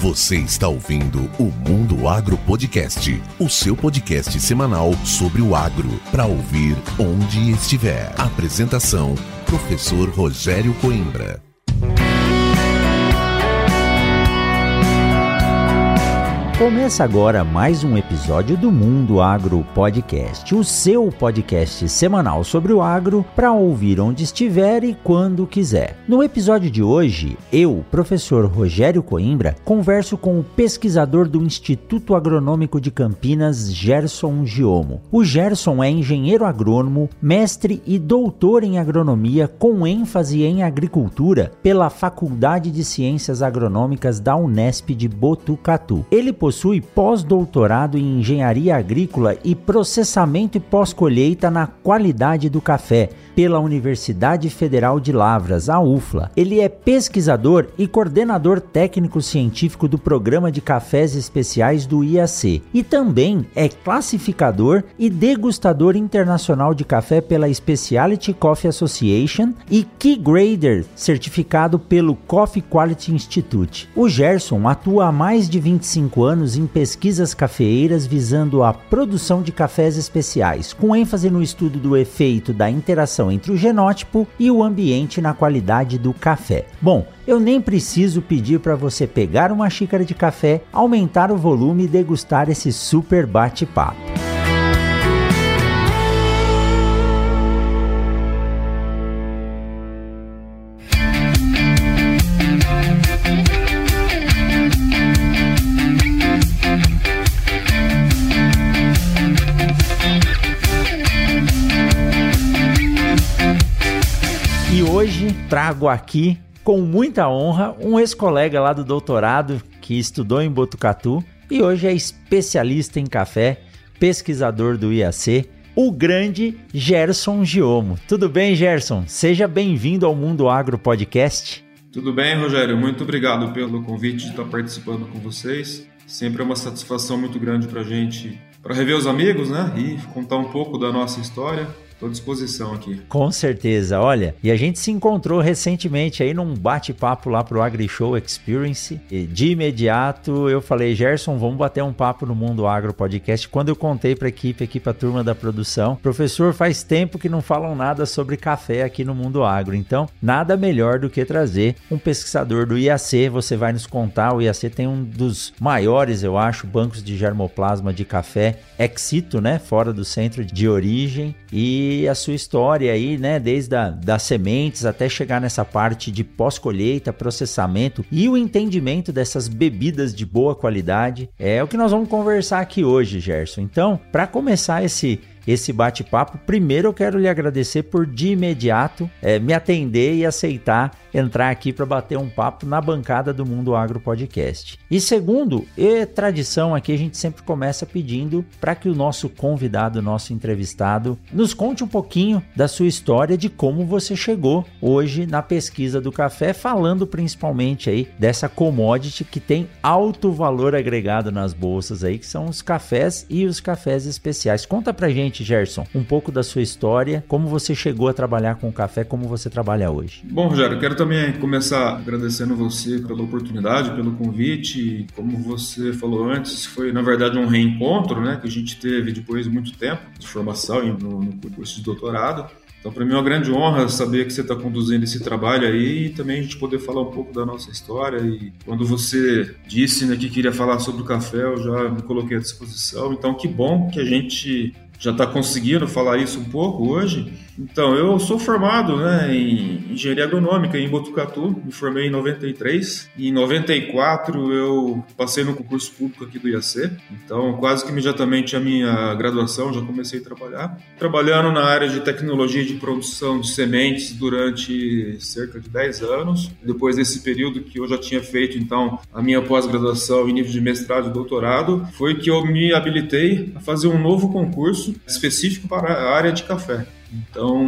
Você está ouvindo o Mundo Agro Podcast, o seu podcast semanal sobre o agro, para ouvir onde estiver. Apresentação: Professor Rogério Coimbra. Começa agora mais um episódio do Mundo Agro Podcast, o seu podcast semanal sobre o agro para ouvir onde estiver e quando quiser. No episódio de hoje, eu, professor Rogério Coimbra, converso com o pesquisador do Instituto Agronômico de Campinas, Gerson Giomo. O Gerson é engenheiro agrônomo, mestre e doutor em agronomia com ênfase em agricultura pela Faculdade de Ciências Agronômicas da Unesp de Botucatu. Ele possui pós-doutorado em engenharia agrícola e processamento e pós-colheita na qualidade do café pela Universidade Federal de Lavras, a UFLA. Ele é pesquisador e coordenador técnico científico do Programa de Cafés Especiais do IAC e também é classificador e degustador internacional de café pela Specialty Coffee Association e Key Grader, certificado pelo Coffee Quality Institute. O Gerson atua há mais de 25 anos em pesquisas cafeeiras visando a produção de cafés especiais, com ênfase no estudo do efeito da interação entre o genótipo e o ambiente na qualidade do café. Bom, eu nem preciso pedir para você pegar uma xícara de café, aumentar o volume e degustar esse super bate-papo. Trago aqui com muita honra um ex-colega lá do doutorado que estudou em Botucatu e hoje é especialista em café, pesquisador do IAC, o grande Gerson Giomo. Tudo bem, Gerson? Seja bem-vindo ao Mundo Agro Podcast. Tudo bem, Rogério. Muito obrigado pelo convite de estar participando com vocês. Sempre é uma satisfação muito grande para a gente, para rever os amigos, né? E contar um pouco da nossa história. Estou à disposição aqui. Com certeza. Olha, e a gente se encontrou recentemente aí num bate-papo lá pro AgriShow Experience. E de imediato eu falei, Gerson, vamos bater um papo no Mundo Agro Podcast. Quando eu contei para a equipe, aqui para a turma da produção, professor, faz tempo que não falam nada sobre café aqui no Mundo Agro. Então, nada melhor do que trazer um pesquisador do IAC. Você vai nos contar. O IAC tem um dos maiores, eu acho, bancos de germoplasma de café, Exito, né? Fora do centro de origem. E a sua história aí, né, desde a, das sementes até chegar nessa parte de pós-colheita, processamento e o entendimento dessas bebidas de boa qualidade. É o que nós vamos conversar aqui hoje, Gerson. Então, para começar esse esse bate-papo. Primeiro, eu quero lhe agradecer por de imediato é, me atender e aceitar entrar aqui para bater um papo na bancada do Mundo Agro Podcast. E segundo, é tradição aqui, a gente sempre começa pedindo para que o nosso convidado, nosso entrevistado, nos conte um pouquinho da sua história de como você chegou hoje na pesquisa do café, falando principalmente aí dessa commodity que tem alto valor agregado nas bolsas aí, que são os cafés e os cafés especiais. Conta pra gente Gerson, um pouco da sua história, como você chegou a trabalhar com café, como você trabalha hoje. Bom, Rogério, quero também começar agradecendo você pela oportunidade, pelo convite. Como você falou antes, foi na verdade um reencontro, né, que a gente teve depois de muito tempo de formação no, no curso de doutorado. Então, para mim é uma grande honra saber que você está conduzindo esse trabalho aí e também a gente poder falar um pouco da nossa história. E quando você disse né, que queria falar sobre o café, eu já me coloquei à disposição. Então, que bom que a gente já está conseguindo falar isso um pouco hoje. Então, eu sou formado né, em engenharia agronômica em Botucatu, me formei em 93. E em 94 eu passei no concurso público aqui do IAC. Então, quase que imediatamente a minha graduação já comecei a trabalhar. Trabalhando na área de tecnologia de produção de sementes durante cerca de 10 anos. Depois desse período que eu já tinha feito, então, a minha pós-graduação em nível de mestrado e doutorado, foi que eu me habilitei a fazer um novo concurso específico para a área de café. Então,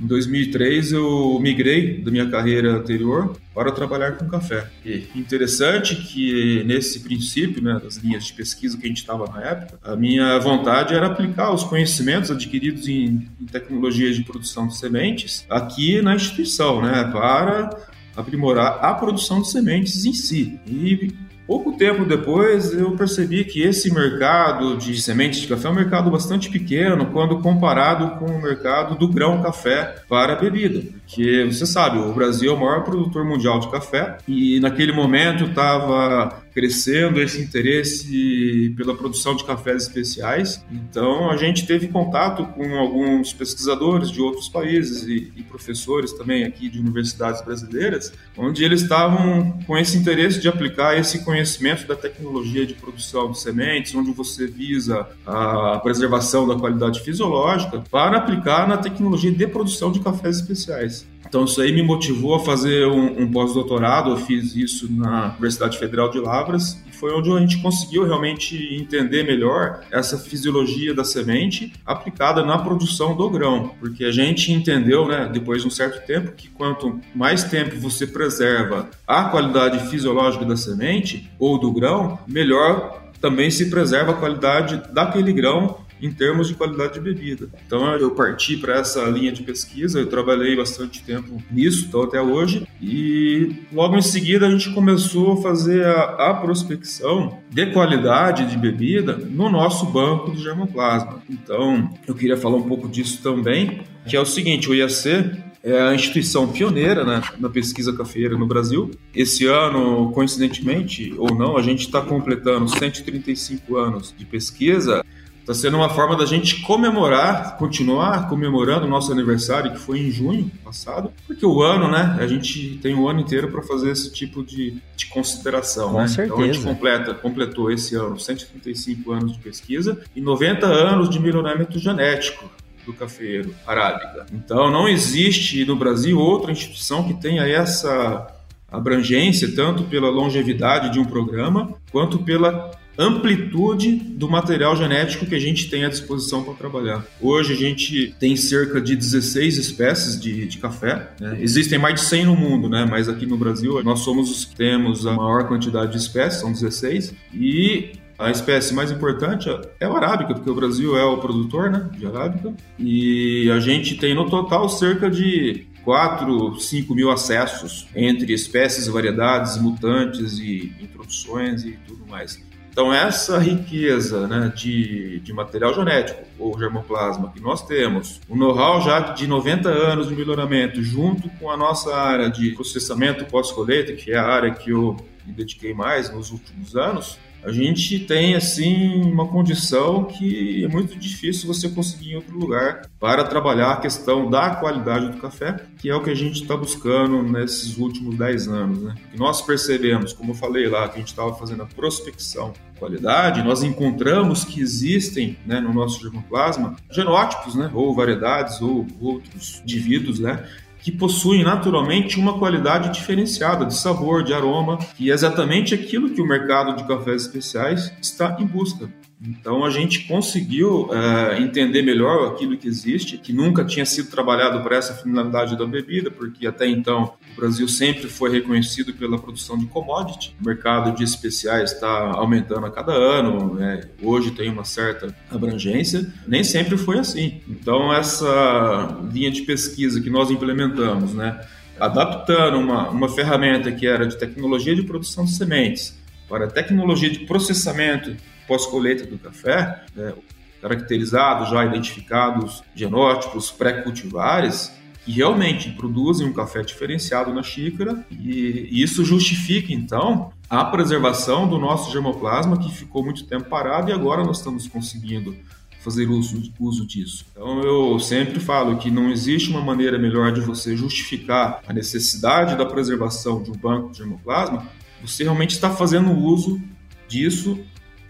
em 2003 eu migrei da minha carreira anterior para trabalhar com café. E interessante que nesse princípio, né, das linhas de pesquisa que a gente estava na época, a minha vontade era aplicar os conhecimentos adquiridos em, em tecnologias de produção de sementes aqui na instituição, né, para aprimorar a produção de sementes em si. E Pouco tempo depois, eu percebi que esse mercado de sementes de café é um mercado bastante pequeno quando comparado com o mercado do grão café para bebida. Porque você sabe, o Brasil é o maior produtor mundial de café e naquele momento estava crescendo esse interesse pela produção de cafés especiais. Então a gente teve contato com alguns pesquisadores de outros países e, e professores também aqui de universidades brasileiras, onde eles estavam com esse interesse de aplicar esse conhecimento da tecnologia de produção de sementes, onde você visa a preservação da qualidade fisiológica, para aplicar na tecnologia de produção de cafés especiais. Então isso aí me motivou a fazer um, um pós-doutorado. Eu fiz isso na Universidade Federal de Lavras e foi onde a gente conseguiu realmente entender melhor essa fisiologia da semente aplicada na produção do grão, porque a gente entendeu, né, depois de um certo tempo, que quanto mais tempo você preserva a qualidade fisiológica da semente ou do grão, melhor também se preserva a qualidade daquele grão em termos de qualidade de bebida. Então eu parti para essa linha de pesquisa, eu trabalhei bastante tempo nisso, então até hoje, e logo em seguida a gente começou a fazer a, a prospecção de qualidade de bebida no nosso banco de germoplasma. Então eu queria falar um pouco disso também, que é o seguinte, o IAC é a instituição pioneira né, na pesquisa cafeira no Brasil. Esse ano, coincidentemente ou não, a gente está completando 135 anos de pesquisa. Está sendo uma forma da gente comemorar, continuar comemorando o nosso aniversário, que foi em junho passado, porque o ano, né? A gente tem o ano inteiro para fazer esse tipo de, de consideração. Com né? certeza. Então a gente completa, completou esse ano 135 anos de pesquisa e 90 anos de melhoramento genético do cafeiro arábica. Então não existe no Brasil outra instituição que tenha essa abrangência, tanto pela longevidade de um programa, quanto pela amplitude do material genético que a gente tem à disposição para trabalhar. Hoje a gente tem cerca de 16 espécies de, de café. Né? Existem mais de 100 no mundo, né? mas aqui no Brasil nós somos os que temos a maior quantidade de espécies, são 16. E a espécie mais importante é o arábica, porque o Brasil é o produtor né, de arábica. E a gente tem no total cerca de 4, 5 mil acessos entre espécies, variedades, mutantes e introduções e tudo mais. Então, essa riqueza né, de, de material genético ou germoplasma que nós temos, o know-how já de 90 anos de melhoramento, junto com a nossa área de processamento pós-colheita, que é a área que eu me dediquei mais nos últimos anos, a gente tem assim uma condição que é muito difícil você conseguir em outro lugar para trabalhar a questão da qualidade do café, que é o que a gente está buscando nesses últimos 10 anos. Né? E nós percebemos, como eu falei lá, que a gente estava fazendo a prospecção qualidade, nós encontramos que existem né, no nosso germoplasma genótipos, né, ou variedades, ou outros indivíduos, né, que possuem naturalmente uma qualidade diferenciada de sabor, de aroma, que é exatamente aquilo que o mercado de cafés especiais está em busca. Então a gente conseguiu é, entender melhor aquilo que existe, que nunca tinha sido trabalhado para essa finalidade da bebida, porque até então o Brasil sempre foi reconhecido pela produção de commodity. O mercado de especiais está aumentando a cada ano, né? hoje tem uma certa abrangência. Nem sempre foi assim. Então essa linha de pesquisa que nós implementamos, né? adaptando uma, uma ferramenta que era de tecnologia de produção de sementes para tecnologia de processamento pós-colheita do café, né, caracterizados, já identificados genótipos pré-cultivares, que realmente produzem um café diferenciado na xícara, e isso justifica, então, a preservação do nosso germoplasma, que ficou muito tempo parado e agora nós estamos conseguindo fazer uso, uso disso. Então eu sempre falo que não existe uma maneira melhor de você justificar a necessidade da preservação de um banco de germoplasma, você realmente está fazendo uso disso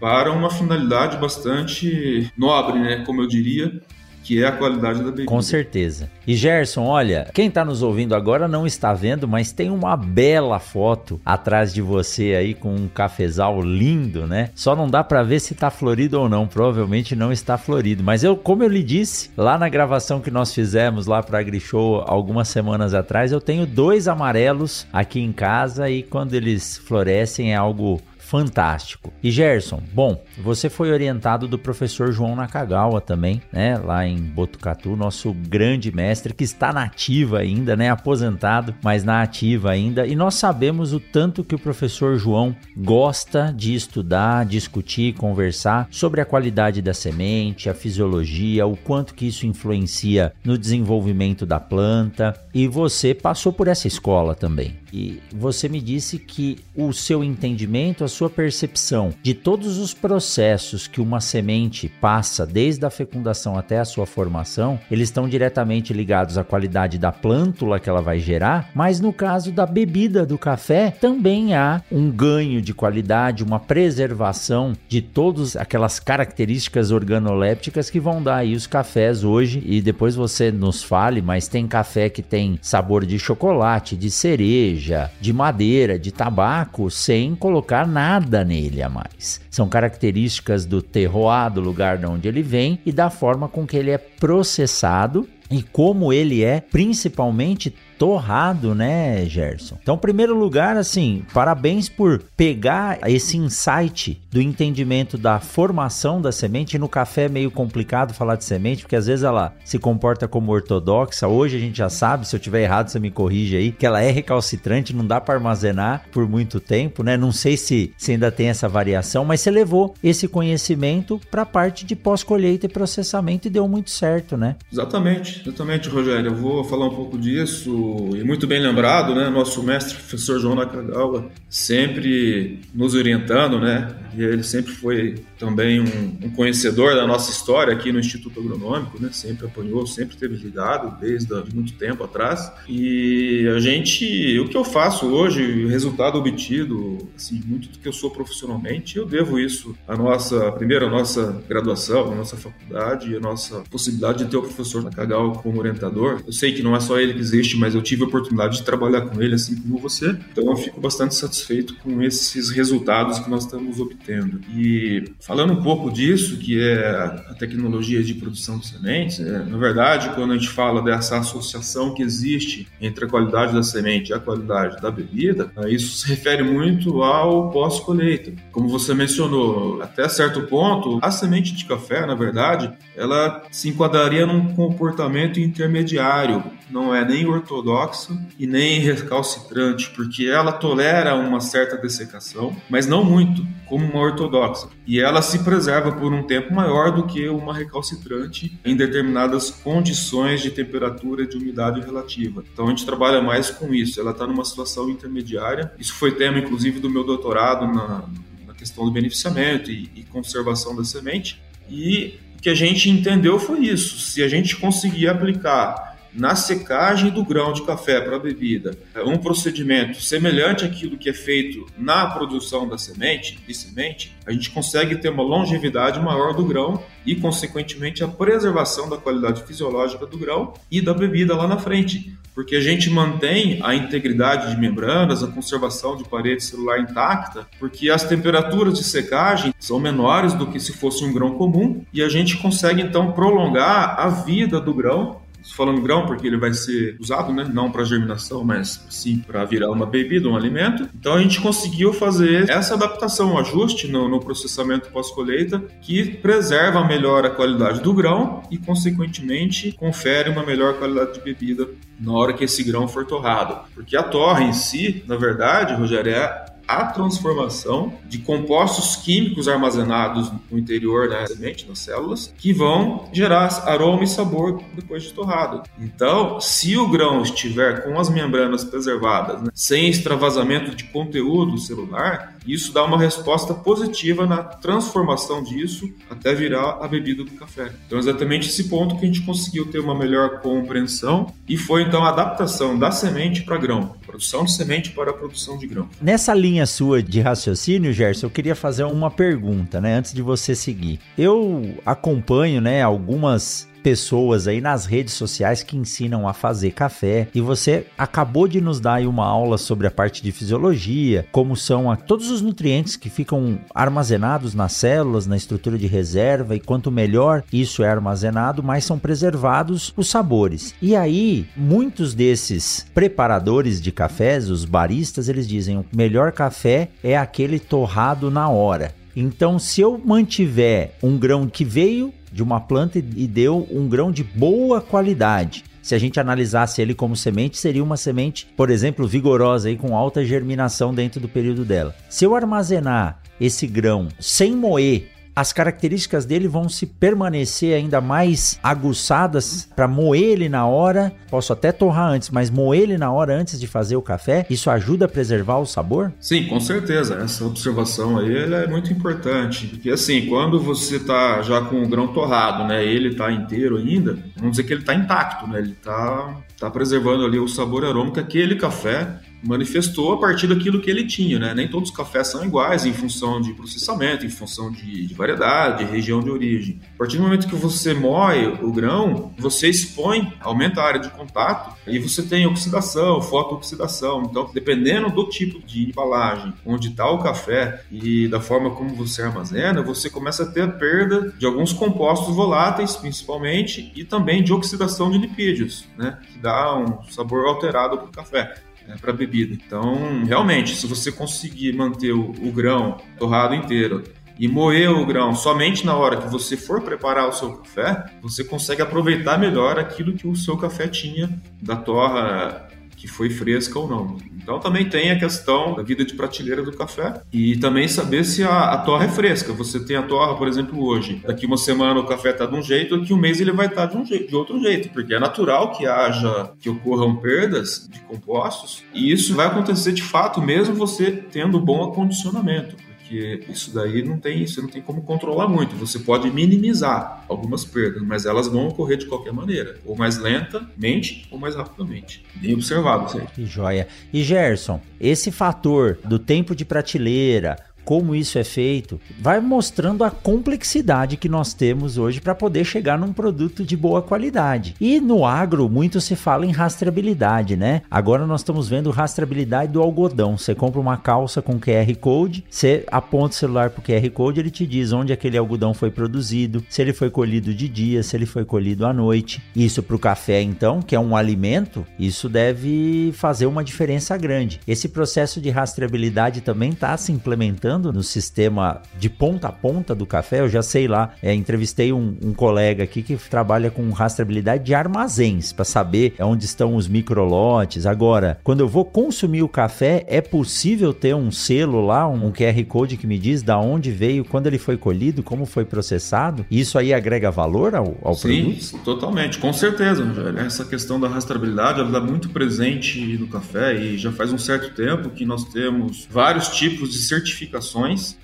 para uma finalidade bastante nobre, né, como eu diria, que é a qualidade da bebida. Com certeza. E Gerson, olha, quem está nos ouvindo agora não está vendo, mas tem uma bela foto atrás de você aí com um cafezal lindo, né? Só não dá para ver se está florido ou não, provavelmente não está florido, mas eu, como eu lhe disse, lá na gravação que nós fizemos lá para AgriShow algumas semanas atrás, eu tenho dois amarelos aqui em casa e quando eles florescem é algo fantástico. E Gerson, bom, você foi orientado do professor João Nakagawa também, né, lá em Botucatu, nosso grande mestre que está na ativa ainda, né, aposentado, mas na ativa ainda. E nós sabemos o tanto que o professor João gosta de estudar, discutir, conversar sobre a qualidade da semente, a fisiologia, o quanto que isso influencia no desenvolvimento da planta. E você passou por essa escola também. E você me disse que o seu entendimento, a sua percepção de todos os processos que uma semente passa desde a fecundação até a sua formação, eles estão diretamente ligados à qualidade da plântula que ela vai gerar, mas no caso da bebida do café, também há um ganho de qualidade, uma preservação de todas aquelas características organolépticas que vão dar aí os cafés hoje. E depois você nos fale, mas tem café que tem sabor de chocolate, de cereja de madeira, de tabaco, sem colocar nada nele a mais. São características do terroir, do lugar de onde ele vem e da forma com que ele é processado e como ele é principalmente torrado, né, Gerson? Então, primeiro lugar, assim, parabéns por pegar esse insight do entendimento da formação da semente. No café é meio complicado falar de semente, porque às vezes ela se comporta como ortodoxa. Hoje a gente já sabe, se eu tiver errado, você me corrige aí, que ela é recalcitrante, não dá para armazenar por muito tempo, né? Não sei se, se ainda tem essa variação, mas você levou esse conhecimento para a parte de pós-colheita e processamento e deu muito certo, né? Exatamente, exatamente, Rogério. Eu vou falar um pouco disso e muito bem lembrado, né? Nosso mestre, professor João Nakagawa, sempre nos orientando, né? Ele sempre foi também um, um, conhecedor da nossa história aqui no Instituto Agronômico, né? Sempre apoiou, sempre esteve ligado desde muito tempo atrás. E a gente, o que eu faço hoje, o resultado obtido, assim, muito do que eu sou profissionalmente, eu devo isso à nossa, primeiro, a nossa graduação, a nossa faculdade e a nossa possibilidade de ter o professor Nakagawa como orientador. Eu sei que não é só ele que existe, mas eu tive a oportunidade de trabalhar com ele, assim como você. Então eu fico bastante satisfeito com esses resultados que nós estamos obtendo. E falando um pouco disso, que é a tecnologia de produção de sementes, é, na verdade, quando a gente fala dessa associação que existe entre a qualidade da semente e a qualidade da bebida, é, isso se refere muito ao pós-colheita. Como você mencionou, até certo ponto, a semente de café, na verdade, ela se enquadraria num comportamento intermediário, não é nem ortodoxa e nem recalcitrante, porque ela tolera uma certa dessecação, mas não muito, como uma ortodoxa. E ela se preserva por um tempo maior do que uma recalcitrante em determinadas condições de temperatura e de umidade relativa. Então a gente trabalha mais com isso, ela está numa situação intermediária. Isso foi tema, inclusive, do meu doutorado na, na questão do beneficiamento e, e conservação da semente. E o que a gente entendeu foi isso. Se a gente conseguir aplicar na secagem do grão de café para a bebida, é um procedimento semelhante àquilo que é feito na produção da semente, de semente, a gente consegue ter uma longevidade maior do grão e, consequentemente, a preservação da qualidade fisiológica do grão e da bebida lá na frente. Porque a gente mantém a integridade de membranas, a conservação de parede celular intacta, porque as temperaturas de secagem são menores do que se fosse um grão comum e a gente consegue então prolongar a vida do grão falando grão, porque ele vai ser usado, né? Não para germinação, mas sim para virar uma bebida, um alimento. Então a gente conseguiu fazer essa adaptação, um ajuste no, no processamento pós-colheita que preserva melhor a qualidade do grão e, consequentemente, confere uma melhor qualidade de bebida na hora que esse grão for torrado. Porque a torre em si, na verdade, Rogério, é a transformação de compostos químicos armazenados no interior da semente, nas células, que vão gerar aroma e sabor depois de torrado. Então, se o grão estiver com as membranas preservadas, né, sem extravasamento de conteúdo celular, isso dá uma resposta positiva na transformação disso até virar a bebida do café. Então, exatamente esse ponto que a gente conseguiu ter uma melhor compreensão e foi então a adaptação da semente para grão, produção de semente para a produção de grão. Nessa linha sua de raciocínio, Gerson, eu queria fazer uma pergunta, né, antes de você seguir. Eu acompanho, né, algumas pessoas aí nas redes sociais que ensinam a fazer café e você acabou de nos dar aí uma aula sobre a parte de fisiologia, como são a, todos os nutrientes que ficam armazenados nas células, na estrutura de reserva e quanto melhor isso é armazenado, mais são preservados os sabores. E aí, muitos desses preparadores de cafés, os baristas, eles dizem o melhor café é aquele torrado na hora. Então, se eu mantiver um grão que veio de uma planta e deu um grão de boa qualidade, se a gente analisasse ele como semente, seria uma semente, por exemplo, vigorosa e com alta germinação dentro do período dela. Se eu armazenar esse grão sem moer as características dele vão se permanecer ainda mais aguçadas para moer ele na hora. Posso até torrar antes, mas moer ele na hora antes de fazer o café, isso ajuda a preservar o sabor? Sim, com certeza. Essa observação aí é muito importante. Porque assim, quando você tá já com o grão torrado, né, ele tá inteiro ainda, vamos dizer que ele tá intacto, né? Ele tá, tá preservando ali o sabor arômico aquele café manifestou a partir daquilo que ele tinha, né? Nem todos os cafés são iguais em função de processamento, em função de, de variedade, região de origem. A partir do momento que você moe o grão, você expõe, aumenta a área de contato e você tem oxidação, fotooxidação. Então, dependendo do tipo de embalagem, onde está o café e da forma como você armazena, você começa a ter a perda de alguns compostos voláteis, principalmente, e também de oxidação de lipídios, né? Que dá um sabor alterado para o café né, para bebida. Então, realmente, se você conseguir manter o, o grão torrado inteiro e moer o grão somente na hora que você for preparar o seu café, você consegue aproveitar melhor aquilo que o seu café tinha da torra que foi fresca ou não. Então também tem a questão da vida de prateleira do café e também saber se a, a torra é fresca. Você tem a torra, por exemplo, hoje. Daqui uma semana o café está de um jeito, daqui um mês ele vai estar tá de um jeito, de outro jeito, porque é natural que haja, que ocorram perdas de compostos e isso vai acontecer de fato mesmo você tendo bom acondicionamento porque isso daí não tem, você não tem como controlar muito. Você pode minimizar algumas perdas, mas elas vão ocorrer de qualquer maneira, ou mais lentamente ou mais rapidamente. Bem observado aí. Que joia. E Gerson, esse fator do tempo de prateleira, como isso é feito, vai mostrando a complexidade que nós temos hoje para poder chegar num produto de boa qualidade. E no agro, muito se fala em rastreabilidade, né? Agora nós estamos vendo rastreabilidade do algodão. Você compra uma calça com QR Code, você aponta o celular para o QR Code, ele te diz onde aquele algodão foi produzido, se ele foi colhido de dia, se ele foi colhido à noite. Isso para o café, então, que é um alimento, isso deve fazer uma diferença grande. Esse processo de rastreabilidade também está se implementando no sistema de ponta a ponta do café, eu já sei lá, é, entrevistei um, um, colega aqui que trabalha com rastreabilidade de armazéns para saber onde estão os microlotes. Agora, quando eu vou consumir o café, é possível ter um selo lá, um, um QR Code que me diz da onde veio, quando ele foi colhido, como foi processado? Isso aí agrega valor ao, ao Sim, produto? Sim, totalmente, com certeza. Essa questão da rastreabilidade ela está muito presente no café e já faz um certo tempo que nós temos vários tipos de certificações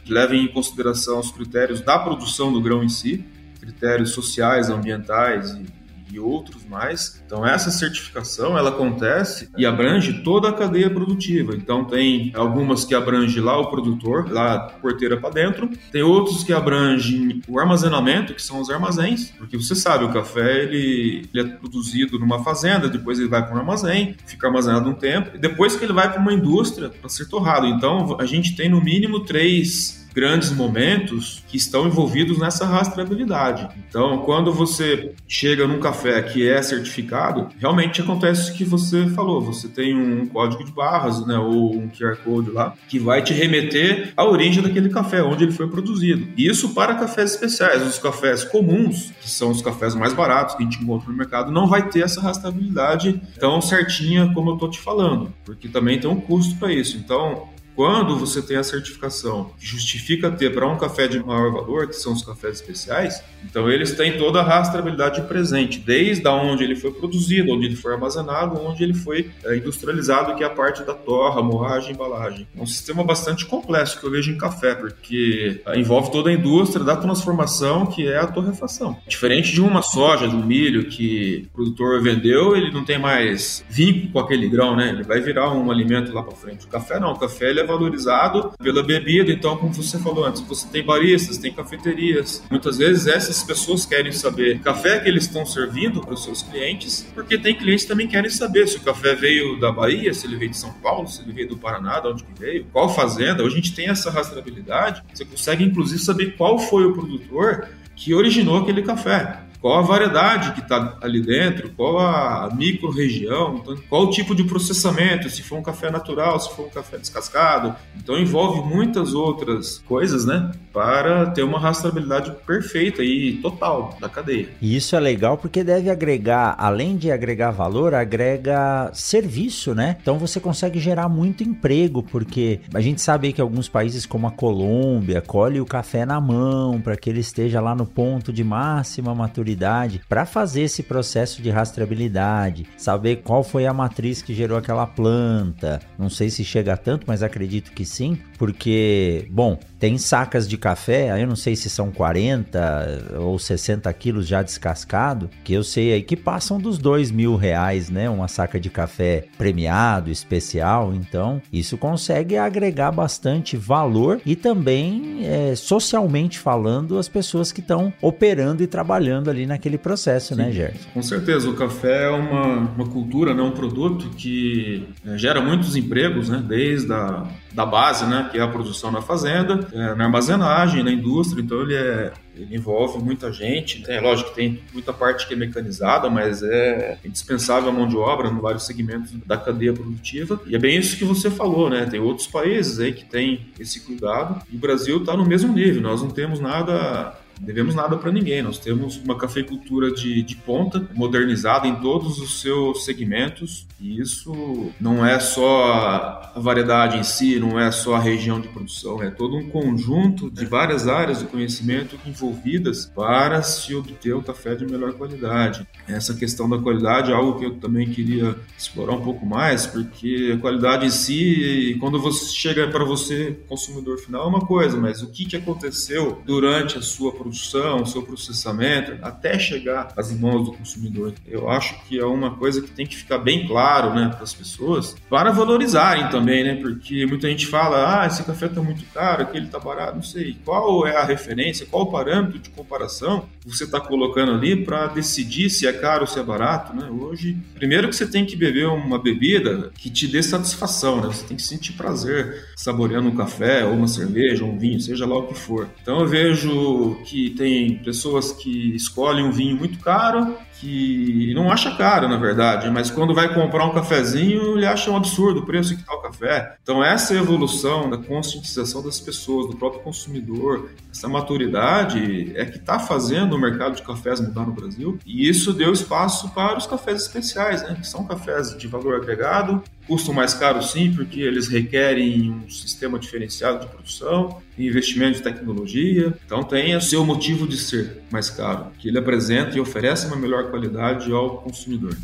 que levem em consideração os critérios da produção do grão em si, critérios sociais, ambientais e e outros mais. Então essa certificação ela acontece e abrange toda a cadeia produtiva. Então tem algumas que abrange lá o produtor, lá porteira para dentro, tem outros que abrangem o armazenamento, que são os armazéns, porque você sabe o café ele, ele é produzido numa fazenda, depois ele vai para um armazém, fica armazenado um tempo, e depois que ele vai para uma indústria para ser torrado. Então a gente tem no mínimo três grandes momentos que estão envolvidos nessa rastreabilidade. Então, quando você chega num café que é certificado, realmente acontece o que você falou. Você tem um código de barras, né, ou um QR Code lá, que vai te remeter à origem daquele café, onde ele foi produzido. Isso para cafés especiais. Os cafés comuns, que são os cafés mais baratos que a gente encontra no mercado, não vai ter essa rastreabilidade tão certinha como eu estou te falando, porque também tem um custo para isso. Então, quando você tem a certificação que justifica ter para um café de maior valor, que são os cafés especiais, então eles têm toda a rastreabilidade presente, desde onde ele foi produzido, onde ele foi armazenado, onde ele foi é, industrializado, que é a parte da torra, moagem, embalagem. É um sistema bastante complexo que eu vejo em café, porque é, envolve toda a indústria da transformação, que é a torrefação. Diferente de uma soja, de um milho que o produtor vendeu, ele não tem mais vínculo com aquele grão, né? Ele vai virar um alimento lá para frente. O café não, o café ele é valorizado pela bebida. Então, como você falou antes, você tem baristas, tem cafeterias. Muitas vezes essas pessoas querem saber o café que eles estão servindo para os seus clientes, porque tem clientes que também querem saber se o café veio da Bahia, se ele veio de São Paulo, se ele veio do Paraná, de onde que veio, qual fazenda. Hoje a gente tem essa rastreabilidade. Você consegue inclusive saber qual foi o produtor que originou aquele café qual a variedade que está ali dentro, qual a micro-região, então, qual o tipo de processamento, se for um café natural, se for um café descascado. Então envolve muitas outras coisas, né? Para ter uma rastreabilidade perfeita e total da cadeia. E isso é legal porque deve agregar, além de agregar valor, agrega serviço, né? Então você consegue gerar muito emprego, porque a gente sabe que alguns países como a Colômbia colhe o café na mão para que ele esteja lá no ponto de máxima maturidade maturidade para fazer esse processo de rastreabilidade, saber qual foi a matriz que gerou aquela planta. Não sei se chega tanto, mas acredito que sim, porque, bom, tem sacas de café, aí eu não sei se são 40 ou 60 quilos já descascado, que eu sei aí que passam dos dois mil reais, né? Uma saca de café premiado, especial. Então, isso consegue agregar bastante valor e também, é, socialmente falando, as pessoas que estão operando e trabalhando ali naquele processo, né, Sim, né, Gerson? Com certeza. O café é uma, uma cultura, né? um produto que é, gera muitos empregos, né? Desde a da base, né, que é a produção na fazenda, é, na armazenagem, na indústria, então ele, é, ele envolve muita gente. Tem, lógico que tem muita parte que é mecanizada, mas é indispensável a mão de obra em vários segmentos da cadeia produtiva. E é bem isso que você falou, né? Tem outros países aí que têm esse cuidado e o Brasil está no mesmo nível. Nós não temos nada devemos nada para ninguém. Nós temos uma cafeicultura de, de ponta, modernizada em todos os seus segmentos, e isso não é só a variedade em si, não é só a região de produção, é todo um conjunto de várias áreas de conhecimento envolvidas para se obter o café de melhor qualidade. Essa questão da qualidade é algo que eu também queria explorar um pouco mais, porque a qualidade em si, quando você chega para você, consumidor final, é uma coisa, mas o que, que aconteceu durante a sua produção? Produção, seu processamento, até chegar às mãos do consumidor. Eu acho que é uma coisa que tem que ficar bem claro né, para as pessoas, para valorizarem também, né? Porque muita gente fala, ah, esse café está muito caro, aquele está barato, não sei. Qual é a referência, qual o parâmetro de comparação você está colocando ali para decidir se é caro ou se é barato, né? Hoje, primeiro que você tem que beber uma bebida que te dê satisfação, né? Você tem que sentir prazer saboreando um café ou uma cerveja ou um vinho, seja lá o que for. Então eu vejo que que tem pessoas que escolhem um vinho muito caro que não acha caro, na verdade, mas quando vai comprar um cafezinho, ele acha um absurdo o preço que está o café. Então, essa evolução da conscientização das pessoas, do próprio consumidor, essa maturidade é que está fazendo o mercado de cafés mudar no Brasil. E isso deu espaço para os cafés especiais, né? que são cafés de valor agregado, custam mais caro sim, porque eles requerem um sistema diferenciado de produção, investimento de tecnologia. Então tem o seu motivo de ser mais caro, que ele apresenta e oferece uma melhor qualidade ao consumidor.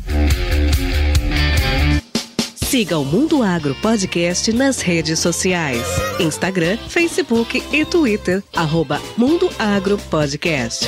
Siga o Mundo Agro Podcast nas redes sociais: Instagram, Facebook e Twitter. Arroba Mundo Agro Podcast.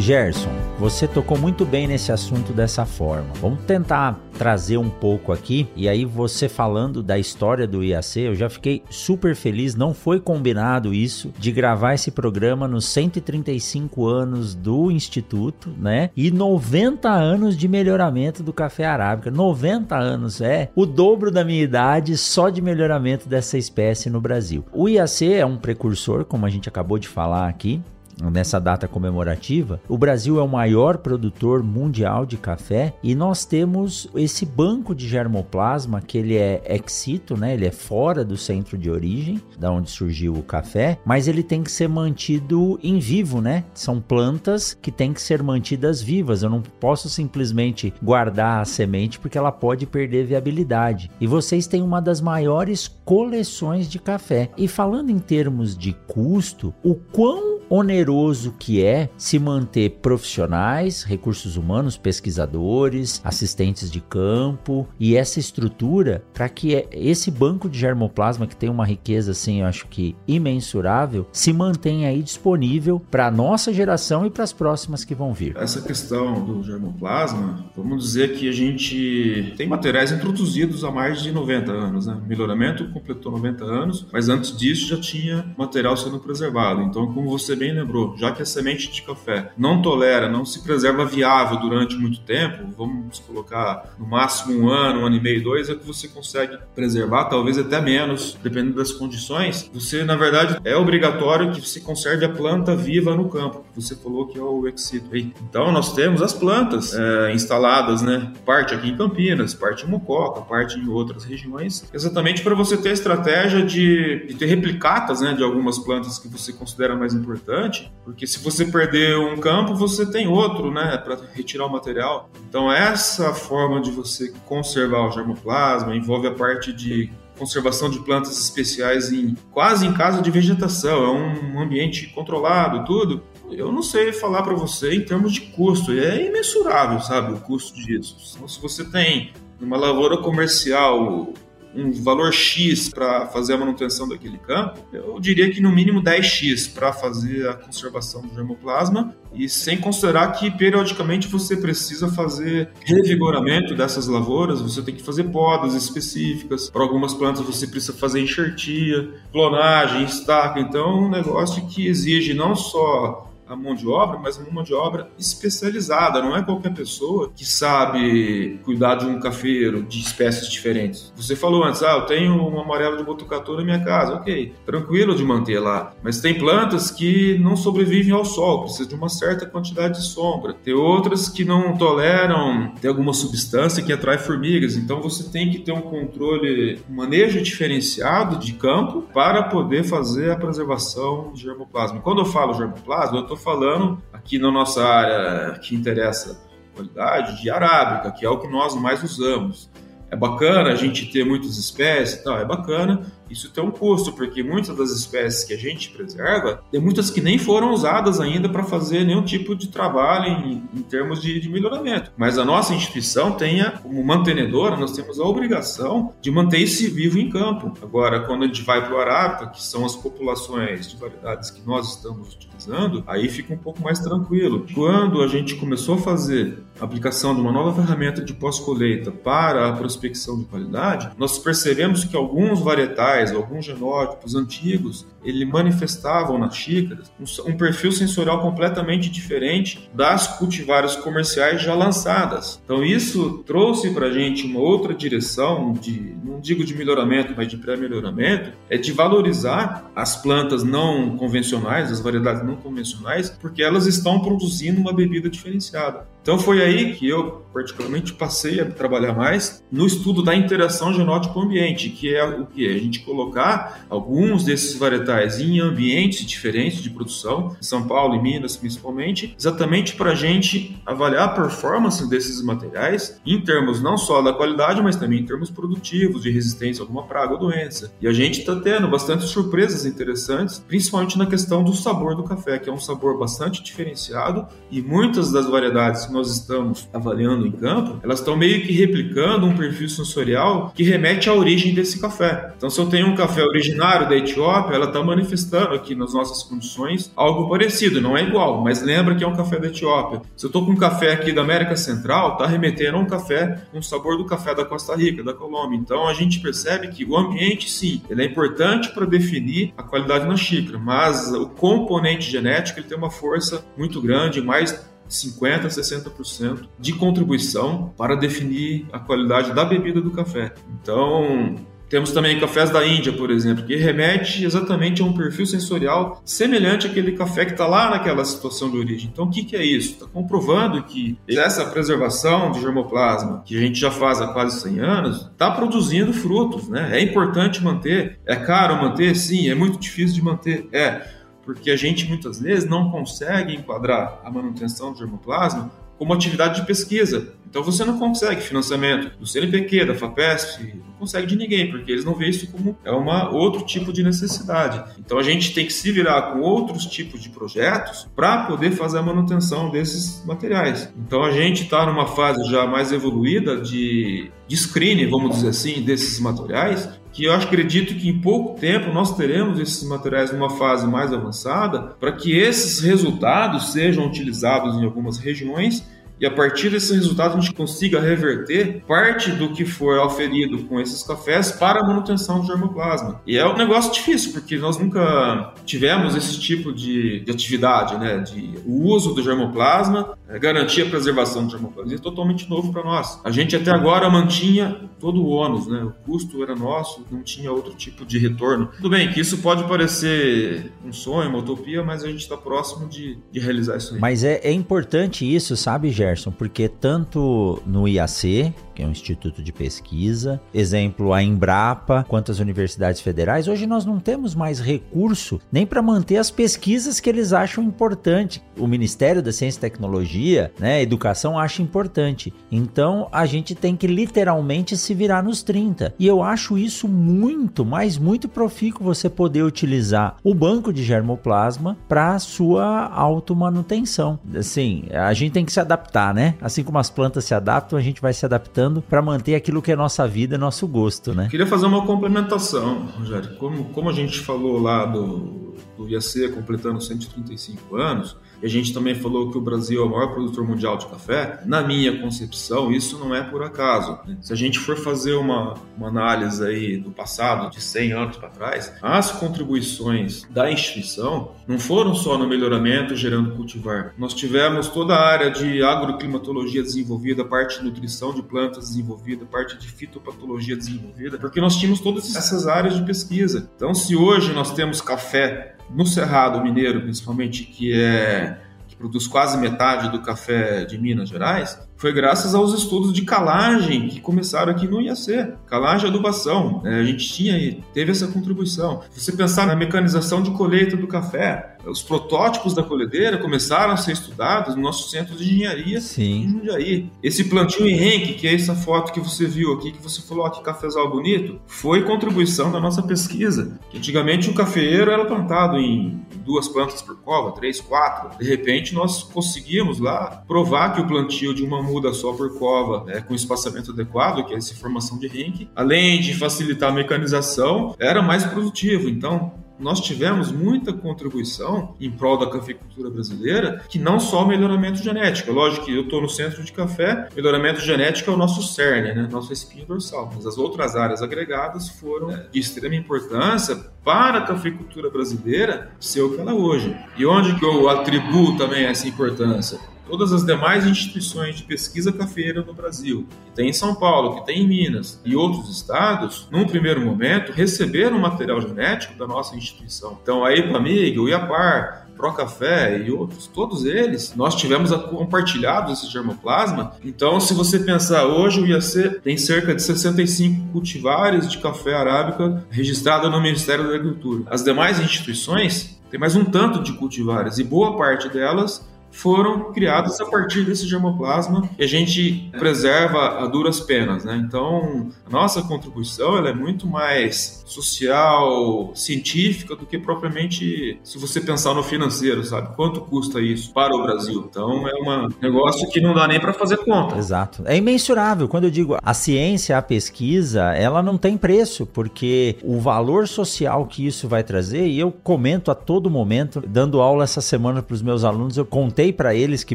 Gerson, você tocou muito bem nesse assunto dessa forma. Vamos tentar trazer um pouco aqui. E aí, você falando da história do IAC, eu já fiquei super feliz. Não foi combinado isso de gravar esse programa nos 135 anos do Instituto, né? E 90 anos de melhoramento do café arábica. 90 anos é o dobro da minha idade só de melhoramento dessa espécie no Brasil. O IAC é um precursor, como a gente acabou de falar aqui nessa data comemorativa, o Brasil é o maior produtor mundial de café e nós temos esse banco de germoplasma que ele é ex situ, né? Ele é fora do centro de origem, da onde surgiu o café, mas ele tem que ser mantido em vivo, né? São plantas que têm que ser mantidas vivas. Eu não posso simplesmente guardar a semente porque ela pode perder viabilidade. E vocês têm uma das maiores coleções de café. E falando em termos de custo, o quão oneroso que é se manter profissionais, recursos humanos, pesquisadores, assistentes de campo e essa estrutura para que esse banco de germoplasma que tem uma riqueza assim, eu acho que imensurável, se mantenha aí disponível para a nossa geração e para as próximas que vão vir. Essa questão do germoplasma, vamos dizer que a gente tem materiais introduzidos há mais de 90 anos, né? Melhoramento completou 90 anos, mas antes disso já tinha material sendo preservado. Então, como você bem lembrou, já que a semente de café não tolera, não se preserva viável durante muito tempo, vamos colocar no máximo um ano, um ano e meio, dois, é que você consegue preservar, talvez até menos, dependendo das condições. Você, na verdade, é obrigatório que você conserve a planta viva no campo. Você falou que é o exito. Então, nós temos as plantas é, instaladas, né? Parte aqui em Campinas, parte em Mococa, parte em outras regiões, exatamente para você ter a estratégia de, de ter replicatas, né? De algumas plantas que você considera mais importante, porque se você perder um campo, você tem outro, né? Para retirar o material. Então, essa forma de você conservar o germoplasma envolve a parte de conservação de plantas especiais em quase em casa de vegetação, é um ambiente controlado, tudo. Eu não sei falar para você em termos de custo, é imensurável, sabe, o custo disso. Então, se você tem uma lavoura comercial um valor X para fazer a manutenção daquele campo, eu diria que no mínimo 10x para fazer a conservação do germoplasma. E sem considerar que periodicamente você precisa fazer revigoramento dessas lavouras, você tem que fazer podas específicas, para algumas plantas você precisa fazer enxertia, clonagem, estaca, então é um negócio que exige não só a mão de obra, mas uma mão de obra especializada. Não é qualquer pessoa que sabe cuidar de um cafeiro de espécies diferentes. Você falou antes, ah, eu tenho um amarelo de botucatu na minha casa. Ok, tranquilo de manter lá. Mas tem plantas que não sobrevivem ao sol, precisa de uma certa quantidade de sombra. Tem outras que não toleram ter alguma substância que atrai formigas. Então você tem que ter um controle, um manejo diferenciado de campo para poder fazer a preservação de germoplasma. Quando eu falo germoplasma, eu estou falando aqui na nossa área que interessa qualidade de arábica, que é o que nós mais usamos. É bacana a gente ter muitas espécies, tal, é bacana, isso tem um custo, porque muitas das espécies que a gente preserva, tem muitas que nem foram usadas ainda para fazer nenhum tipo de trabalho em, em termos de, de, melhoramento. Mas a nossa instituição tem, a, como mantenedora, nós temos a obrigação de manter esse vivo em campo. Agora, quando a gente vai para o Arábica, que são as populações de variedades que nós estamos utilizando, aí fica um pouco mais tranquilo. Quando a gente começou a fazer a aplicação de uma nova ferramenta de pós-colheita para a prospecção de qualidade, nós percebemos que alguns varietais alguns genótipos antigos, ele manifestavam nas xícaras um, perfil sensorial completamente diferente das cultivares comerciais já lançadas. Então isso trouxe para a gente uma outra direção de, não digo de melhoramento, mas de pré-melhoramento, é de valorizar as plantas não convencionais, as variedades não convencionais, porque elas estão produzindo uma bebida diferenciada. Então foi aí que eu, particularmente, passei a trabalhar mais no estudo da interação genótipo-ambiente, que é o que? A gente colocar alguns desses varietais em ambientes diferentes de produção, em São Paulo e Minas principalmente, exatamente para a gente avaliar a performance desses materiais em termos não só da qualidade, mas também em termos produtivos, de resistência a alguma praga ou doença. E a gente está tendo bastante surpresas interessantes, principalmente na questão do sabor do café, que é um sabor bastante diferenciado e muitas das variedades que nós estamos avaliando em campo, elas estão meio que replicando um perfil sensorial que remete à origem desse café. Então, se eu tenho um café originário da Etiópia, ela está manifestando aqui nas nossas condições algo parecido, não é igual, mas lembra que é um café da Etiópia. Se eu estou com um café aqui da América Central, está remetendo a um café um sabor do café da Costa Rica, da Colômbia. Então, a gente percebe que o ambiente, sim, ele é importante para definir a qualidade na xícara, mas o componente genético ele tem uma força muito grande, mais 50% a 60% de contribuição para definir a qualidade da bebida do café. Então, temos também cafés da Índia, por exemplo, que remete exatamente a um perfil sensorial semelhante àquele café que está lá naquela situação de origem. Então, o que, que é isso? Está comprovando que essa preservação de germoplasma, que a gente já faz há quase 100 anos, está produzindo frutos. Né? É importante manter. É caro manter? Sim. É muito difícil de manter? É porque a gente muitas vezes não consegue enquadrar a manutenção do germoplasma como atividade de pesquisa. Então você não consegue financiamento do CNPq, da FAPESP, não consegue de ninguém, porque eles não veem isso como é uma outro tipo de necessidade. Então a gente tem que se virar com outros tipos de projetos para poder fazer a manutenção desses materiais. Então a gente está numa fase já mais evoluída de, de screening, vamos dizer assim, desses materiais, que eu acredito que em pouco tempo nós teremos esses materiais numa fase mais avançada para que esses resultados sejam utilizados em algumas regiões e a partir desse resultado a gente consiga reverter parte do que foi oferido com esses cafés para a manutenção do germoplasma. E é um negócio difícil, porque nós nunca tivemos esse tipo de, de atividade, né? De o uso do germoplasma, é, garantir a preservação do germoplasma. É totalmente novo para nós. A gente até agora mantinha todo o ônus, né? O custo era nosso, não tinha outro tipo de retorno. Tudo bem que isso pode parecer um sonho, uma utopia, mas a gente está próximo de, de realizar isso aí. Mas é, é importante isso, sabe, Gerson? Gerson, porque tanto no IAC, que é um instituto de pesquisa, exemplo a Embrapa, quanto as universidades federais, hoje nós não temos mais recurso nem para manter as pesquisas que eles acham importante. O Ministério da Ciência e Tecnologia, né, Educação acha importante. Então a gente tem que literalmente se virar nos 30. E eu acho isso muito, mas muito profícuo você poder utilizar o banco de germoplasma para sua automanutenção. Assim, a gente tem que se adaptar, né? Assim como as plantas se adaptam, a gente vai se adaptando para manter aquilo que é nossa vida, nosso gosto, né? Queria fazer uma complementação, Rogério. Como, como a gente falou lá do, do IAC completando 135 anos, e a gente também falou que o Brasil é o maior produtor mundial de café. Na minha concepção, isso não é por acaso. Se a gente for fazer uma, uma análise aí do passado, de 100 anos para trás, as contribuições da instituição não foram só no melhoramento gerando cultivar. Nós tivemos toda a área de agroclimatologia desenvolvida, parte de nutrição de plantas desenvolvida, parte de fitopatologia desenvolvida, porque nós tínhamos todas essas áreas de pesquisa. Então, se hoje nós temos café no Cerrado Mineiro, principalmente, que é produz quase metade do café de Minas Gerais, foi graças aos estudos de calagem que começaram aqui no IAC. Calagem e adubação. É, a gente tinha teve essa contribuição. Se você pensar na mecanização de colheita do café, os protótipos da colhedeira começaram a ser estudados no nosso centro de engenharia Sim. em Jundiaí. Esse plantio em renque, que é essa foto que você viu aqui, que você falou, ó, que cafezal bonito, foi contribuição da nossa pesquisa. Antigamente o cafeeiro era plantado em duas plantas por cova, três, quatro. De repente nós conseguimos lá provar que o plantio de uma muda só por cova, né, com espaçamento adequado, que é essa formação de rink, além de facilitar a mecanização, era mais produtivo. Então, nós tivemos muita contribuição em prol da cafeicultura brasileira, que não só o melhoramento genético. É lógico que eu estou no centro de café, melhoramento genético é o nosso cerne, né? nosso espinho dorsal. Mas as outras áreas agregadas foram é, de extrema importância para a cafeicultura brasileira ser o que ela é hoje. E onde que eu atribuo também essa importância? Todas as demais instituições de pesquisa cafeira no Brasil, que tem em São Paulo, que tem em Minas e outros estados, num primeiro momento, receberam material genético da nossa instituição. Então, a EPAMIG, o IAPAR, Procafé e outros, todos eles, nós tivemos compartilhado esse germoplasma. Então, se você pensar hoje, o IAC tem cerca de 65 cultivares de café arábica registrados no Ministério da Agricultura. As demais instituições têm mais um tanto de cultivares e boa parte delas foram criadas a partir desse germoplasma e a gente preserva a duras penas, né? Então, a nossa contribuição ela é muito mais social, científica do que propriamente se você pensar no financeiro, sabe? Quanto custa isso para o Brasil? Então, é um negócio que não dá nem para fazer conta. Exato. É imensurável. Quando eu digo a ciência, a pesquisa, ela não tem preço, porque o valor social que isso vai trazer, e eu comento a todo momento, dando aula essa semana para os meus alunos, eu contei contei para eles que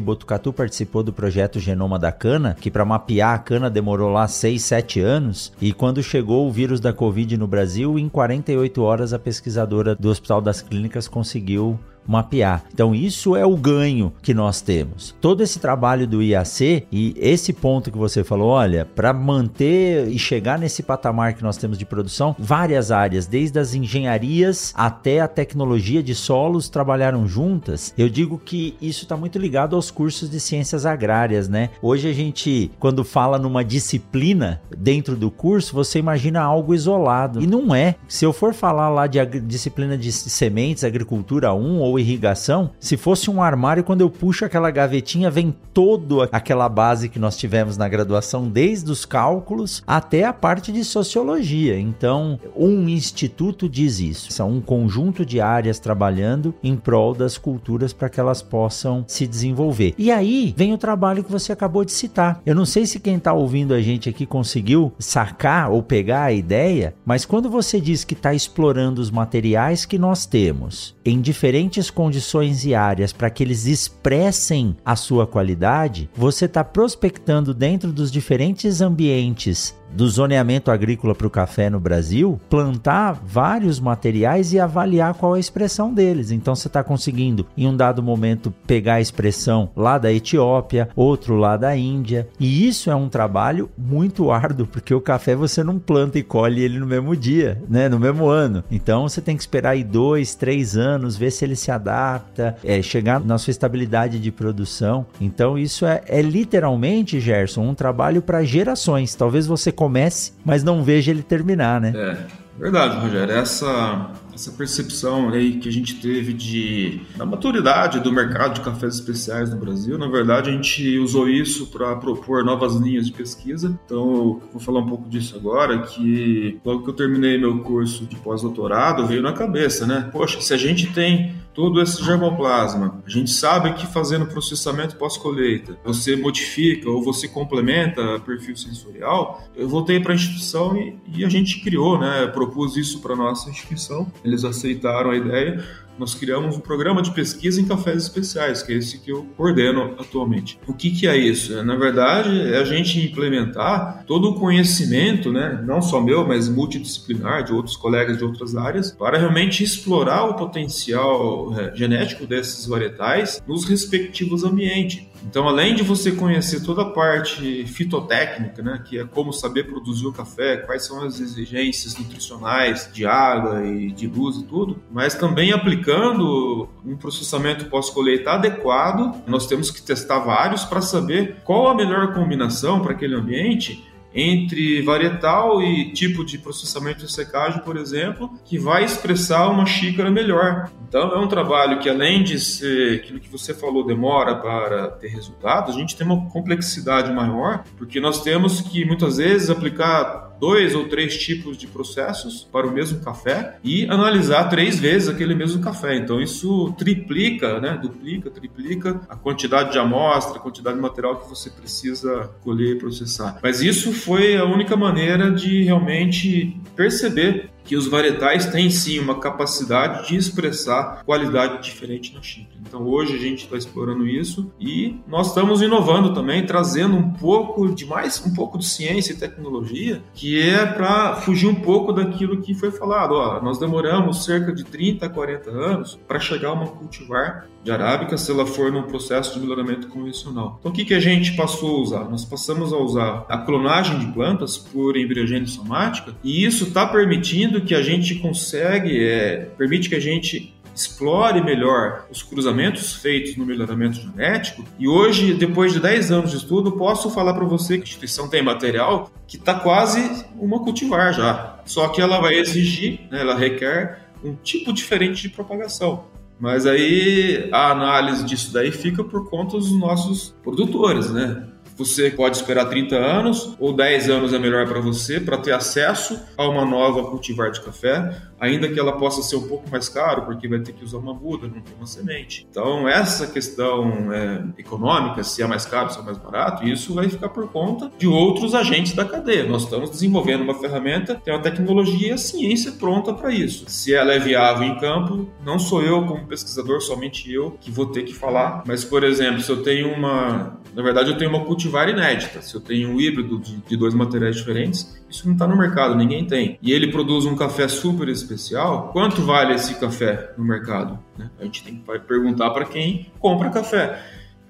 Botucatu participou do projeto Genoma da Cana, que para mapear a cana demorou lá 6, 7 anos, e quando chegou o vírus da Covid no Brasil, em 48 horas a pesquisadora do Hospital das Clínicas conseguiu mapear. Então, isso é o ganho que nós temos. Todo esse trabalho do IAC e esse ponto que você falou, olha, para manter e chegar nesse patamar que nós temos de produção, várias áreas, desde as engenharias até a tecnologia de solos, trabalharam juntas. Eu digo que isso está muito ligado aos cursos de ciências agrárias, né? Hoje a gente, quando fala numa disciplina dentro do curso, você imagina algo isolado. E não é. Se eu for falar lá de disciplina de sementes, agricultura 1 ou irrigação, se fosse um armário, quando eu puxo aquela gavetinha, vem toda aquela base que nós tivemos na graduação, desde os cálculos até a parte de sociologia. Então, um instituto diz isso. São um conjunto de áreas trabalhando em prol das culturas para que elas possam se desenvolver. E aí vem o trabalho que você acabou de citar. Eu não sei se quem está ouvindo a gente aqui conseguiu sacar ou pegar a ideia, mas quando você diz que está explorando os materiais que nós temos em diferentes condições e áreas para que eles expressem a sua qualidade, você está prospectando dentro dos diferentes ambientes do zoneamento agrícola para o café no Brasil, plantar vários materiais e avaliar qual é a expressão deles. Então você está conseguindo, em um dado momento, pegar a expressão lá da Etiópia, outro lá da Índia. E isso é um trabalho muito árduo, porque o café você não planta e colhe ele no mesmo dia, né? no mesmo ano. Então você tem que esperar aí dois, três anos, ver se ele se adapta, é, chegar na sua estabilidade de produção. Então isso é, é literalmente, Gerson, um trabalho para gerações. Talvez você comece, mas não veja ele terminar, né? É, verdade, Rogério. Essa, essa percepção aí que a gente teve de da maturidade do mercado de cafés especiais no Brasil, na verdade a gente usou isso para propor novas linhas de pesquisa. Então, vou falar um pouco disso agora, que logo que eu terminei meu curso de pós-doutorado, veio na cabeça, né? Poxa, se a gente tem todo esse germoplasma. A gente sabe que fazendo processamento pós-colheita, você modifica ou você complementa perfil sensorial. Eu voltei para a instituição e, e, a gente criou, né? Propus isso para nossa instituição. Eles aceitaram a ideia nós criamos um programa de pesquisa em cafés especiais, que é esse que eu coordeno atualmente. O que, que é isso? Na verdade, é a gente implementar todo o conhecimento, né, não só meu, mas multidisciplinar, de outros colegas de outras áreas, para realmente explorar o potencial é, genético desses varietais nos respectivos ambientes. Então, além de você conhecer toda a parte fitotécnica, né, que é como saber produzir o café, quais são as exigências nutricionais de água e de luz e tudo, mas também aplicando um processamento pós-colheita adequado, nós temos que testar vários para saber qual a melhor combinação para aquele ambiente entre varietal e tipo de processamento e secagem, por exemplo, que vai expressar uma xícara melhor. Então é um trabalho que além de ser aquilo que você falou demora para ter resultados, a gente tem uma complexidade maior, porque nós temos que muitas vezes aplicar dois ou três tipos de processos para o mesmo café e analisar três vezes aquele mesmo café. Então isso triplica, né, duplica, triplica a quantidade de amostra, a quantidade de material que você precisa colher e processar. Mas isso foi a única maneira de realmente perceber que os varietais têm sim uma capacidade de expressar qualidade diferente na xícara. Então hoje a gente está explorando isso e nós estamos inovando também, trazendo um pouco de mais, um pouco de ciência e tecnologia, que é para fugir um pouco daquilo que foi falado. Ó, nós demoramos cerca de 30 a 40 anos para chegar a uma cultivar de arábica se ela for num processo de melhoramento convencional. Então o que, que a gente passou a usar? Nós passamos a usar a clonagem de plantas por embriogênese somática e isso está permitindo que a gente consegue, é, permite que a gente explore melhor os cruzamentos feitos no melhoramento genético. E hoje, depois de 10 anos de estudo, posso falar para você que a instituição tem material que está quase uma cultivar já. Só que ela vai exigir, né, ela requer um tipo diferente de propagação. Mas aí a análise disso daí fica por conta dos nossos produtores, né? Você pode esperar 30 anos ou 10 anos é melhor para você para ter acesso a uma nova cultivar de café, ainda que ela possa ser um pouco mais caro, porque vai ter que usar uma muda, não tem uma semente. Então, essa questão é, econômica, se é mais caro, se é mais barato, isso vai ficar por conta de outros agentes da cadeia. Nós estamos desenvolvendo uma ferramenta, tem uma tecnologia e a ciência pronta para isso. Se ela é viável em campo, não sou eu como pesquisador, somente eu que vou ter que falar. Mas, por exemplo, se eu tenho uma. Na verdade, eu tenho uma cultivar inédita. Se eu tenho um híbrido de, de dois materiais diferentes, isso não está no mercado, ninguém tem. E ele produz um café super especial, quanto vale esse café no mercado? Né? A gente tem que perguntar para quem compra café.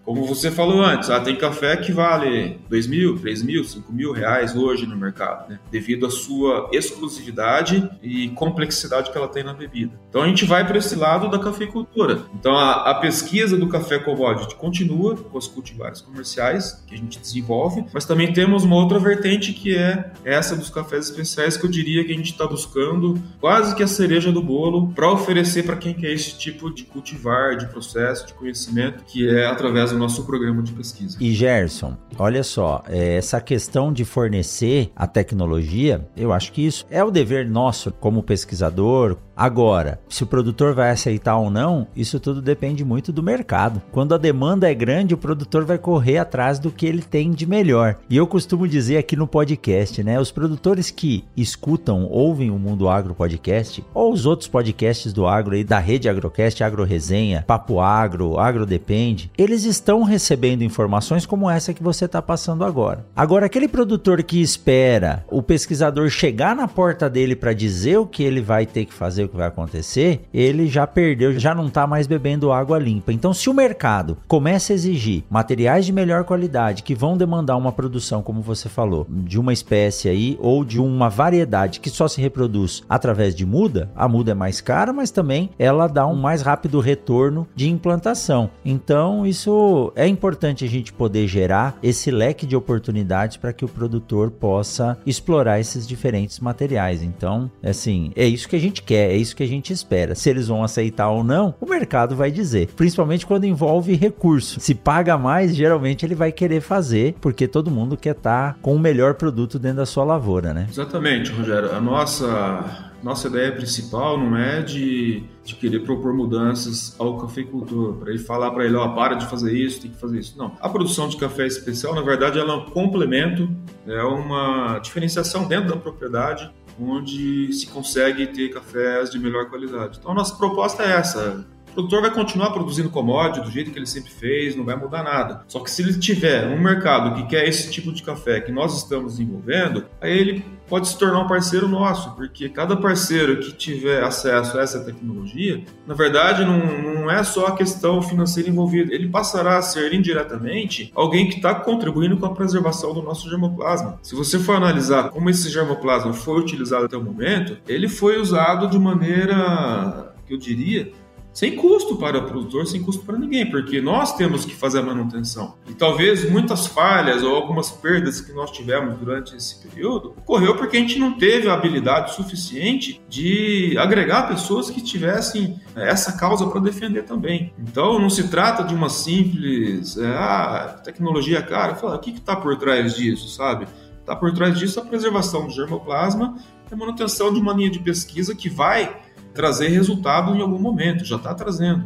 Como você falou antes, ah, tem café que vale 2 mil, 3 mil, 5 mil reais hoje no mercado, né? devido à sua exclusividade e complexidade que ela tem na bebida. Então a gente vai para esse lado da cafeicultura. Então a, a, pesquisa do café commodity continua com os cultivares comerciais que a gente desenvolve, mas também temos uma outra vertente que é essa dos cafés especiais que eu diria que a gente está buscando quase que a cereja do bolo para oferecer para quem quer esse tipo de cultivar, de processo, de conhecimento, que é através do nosso programa de pesquisa. E Gerson, olha só, é, essa questão de fornecer a tecnologia, eu acho que isso é o dever nosso como pesquisador. Agora, se o produtor vai aceitar ou não, isso tudo depende muito do mercado. Quando a demanda é grande, o produtor vai correr atrás do que ele tem de melhor. E eu costumo dizer aqui no podcast, né? Os produtores que escutam, ouvem o Mundo Agro Podcast, ou os outros podcasts do agro aí, da rede Agrocast, Agro Resenha, Papo Agro, Agro Depende, eles estão recebendo informações como essa que você está passando agora. Agora, aquele produtor que espera o pesquisador chegar na porta dele para dizer o que ele vai ter que fazer, o que vai acontecer, ele já perdeu, já não está mais bebendo água limpa. Então, se o mercado começa a exigir materiais de melhor qualidade que vão demandar uma produção, como você falou, de uma espécie aí ou de uma variedade que só se reproduz através de muda, a muda é mais cara, mas também ela dá um mais rápido retorno de implantação. Então, isso é importante a gente poder gerar esse leque de oportunidades para que o produtor possa explorar esses diferentes materiais. Então, assim, é isso que a gente quer, é isso que a gente espera. Se eles vão aceitar ou não, o mercado vai dizer. Principalmente quando envolve recurso. Se paga mais, geralmente ele vai querer fazer, porque todo mundo quer estar tá com o melhor produto dentro da sua lavoura, né? Exatamente, Rogério. A nossa nossa ideia principal não é de, de querer propor mudanças ao cafeicultor, para ele falar para ele, ó, oh, para de fazer isso, tem que fazer isso. Não. A produção de café especial, na verdade, ela é um complemento, é uma diferenciação dentro da propriedade onde se consegue ter cafés de melhor qualidade. Então a nossa proposta é essa. Produtor vai continuar produzindo commodity do jeito que ele sempre fez, não vai mudar nada. Só que se ele tiver um mercado que quer esse tipo de café que nós estamos desenvolvendo, aí ele pode se tornar um parceiro nosso, porque cada parceiro que tiver acesso a essa tecnologia, na verdade, não, não é só a questão financeira envolvida, ele passará a ser indiretamente alguém que está contribuindo com a preservação do nosso germoplasma. Se você for analisar como esse germoplasma foi utilizado até o momento, ele foi usado de maneira, que eu diria, sem custo para o produtor, sem custo para ninguém, porque nós temos que fazer a manutenção. E talvez muitas falhas ou algumas perdas que nós tivemos durante esse período ocorreu porque a gente não teve a habilidade suficiente de agregar pessoas que tivessem é, essa causa para defender também. Então não se trata de uma simples é, ah, tecnologia cara, fala, o que está por trás disso, sabe? Está por trás disso a preservação do germoplasma e a manutenção de uma linha de pesquisa que vai trazer resultado em algum momento, já está trazendo.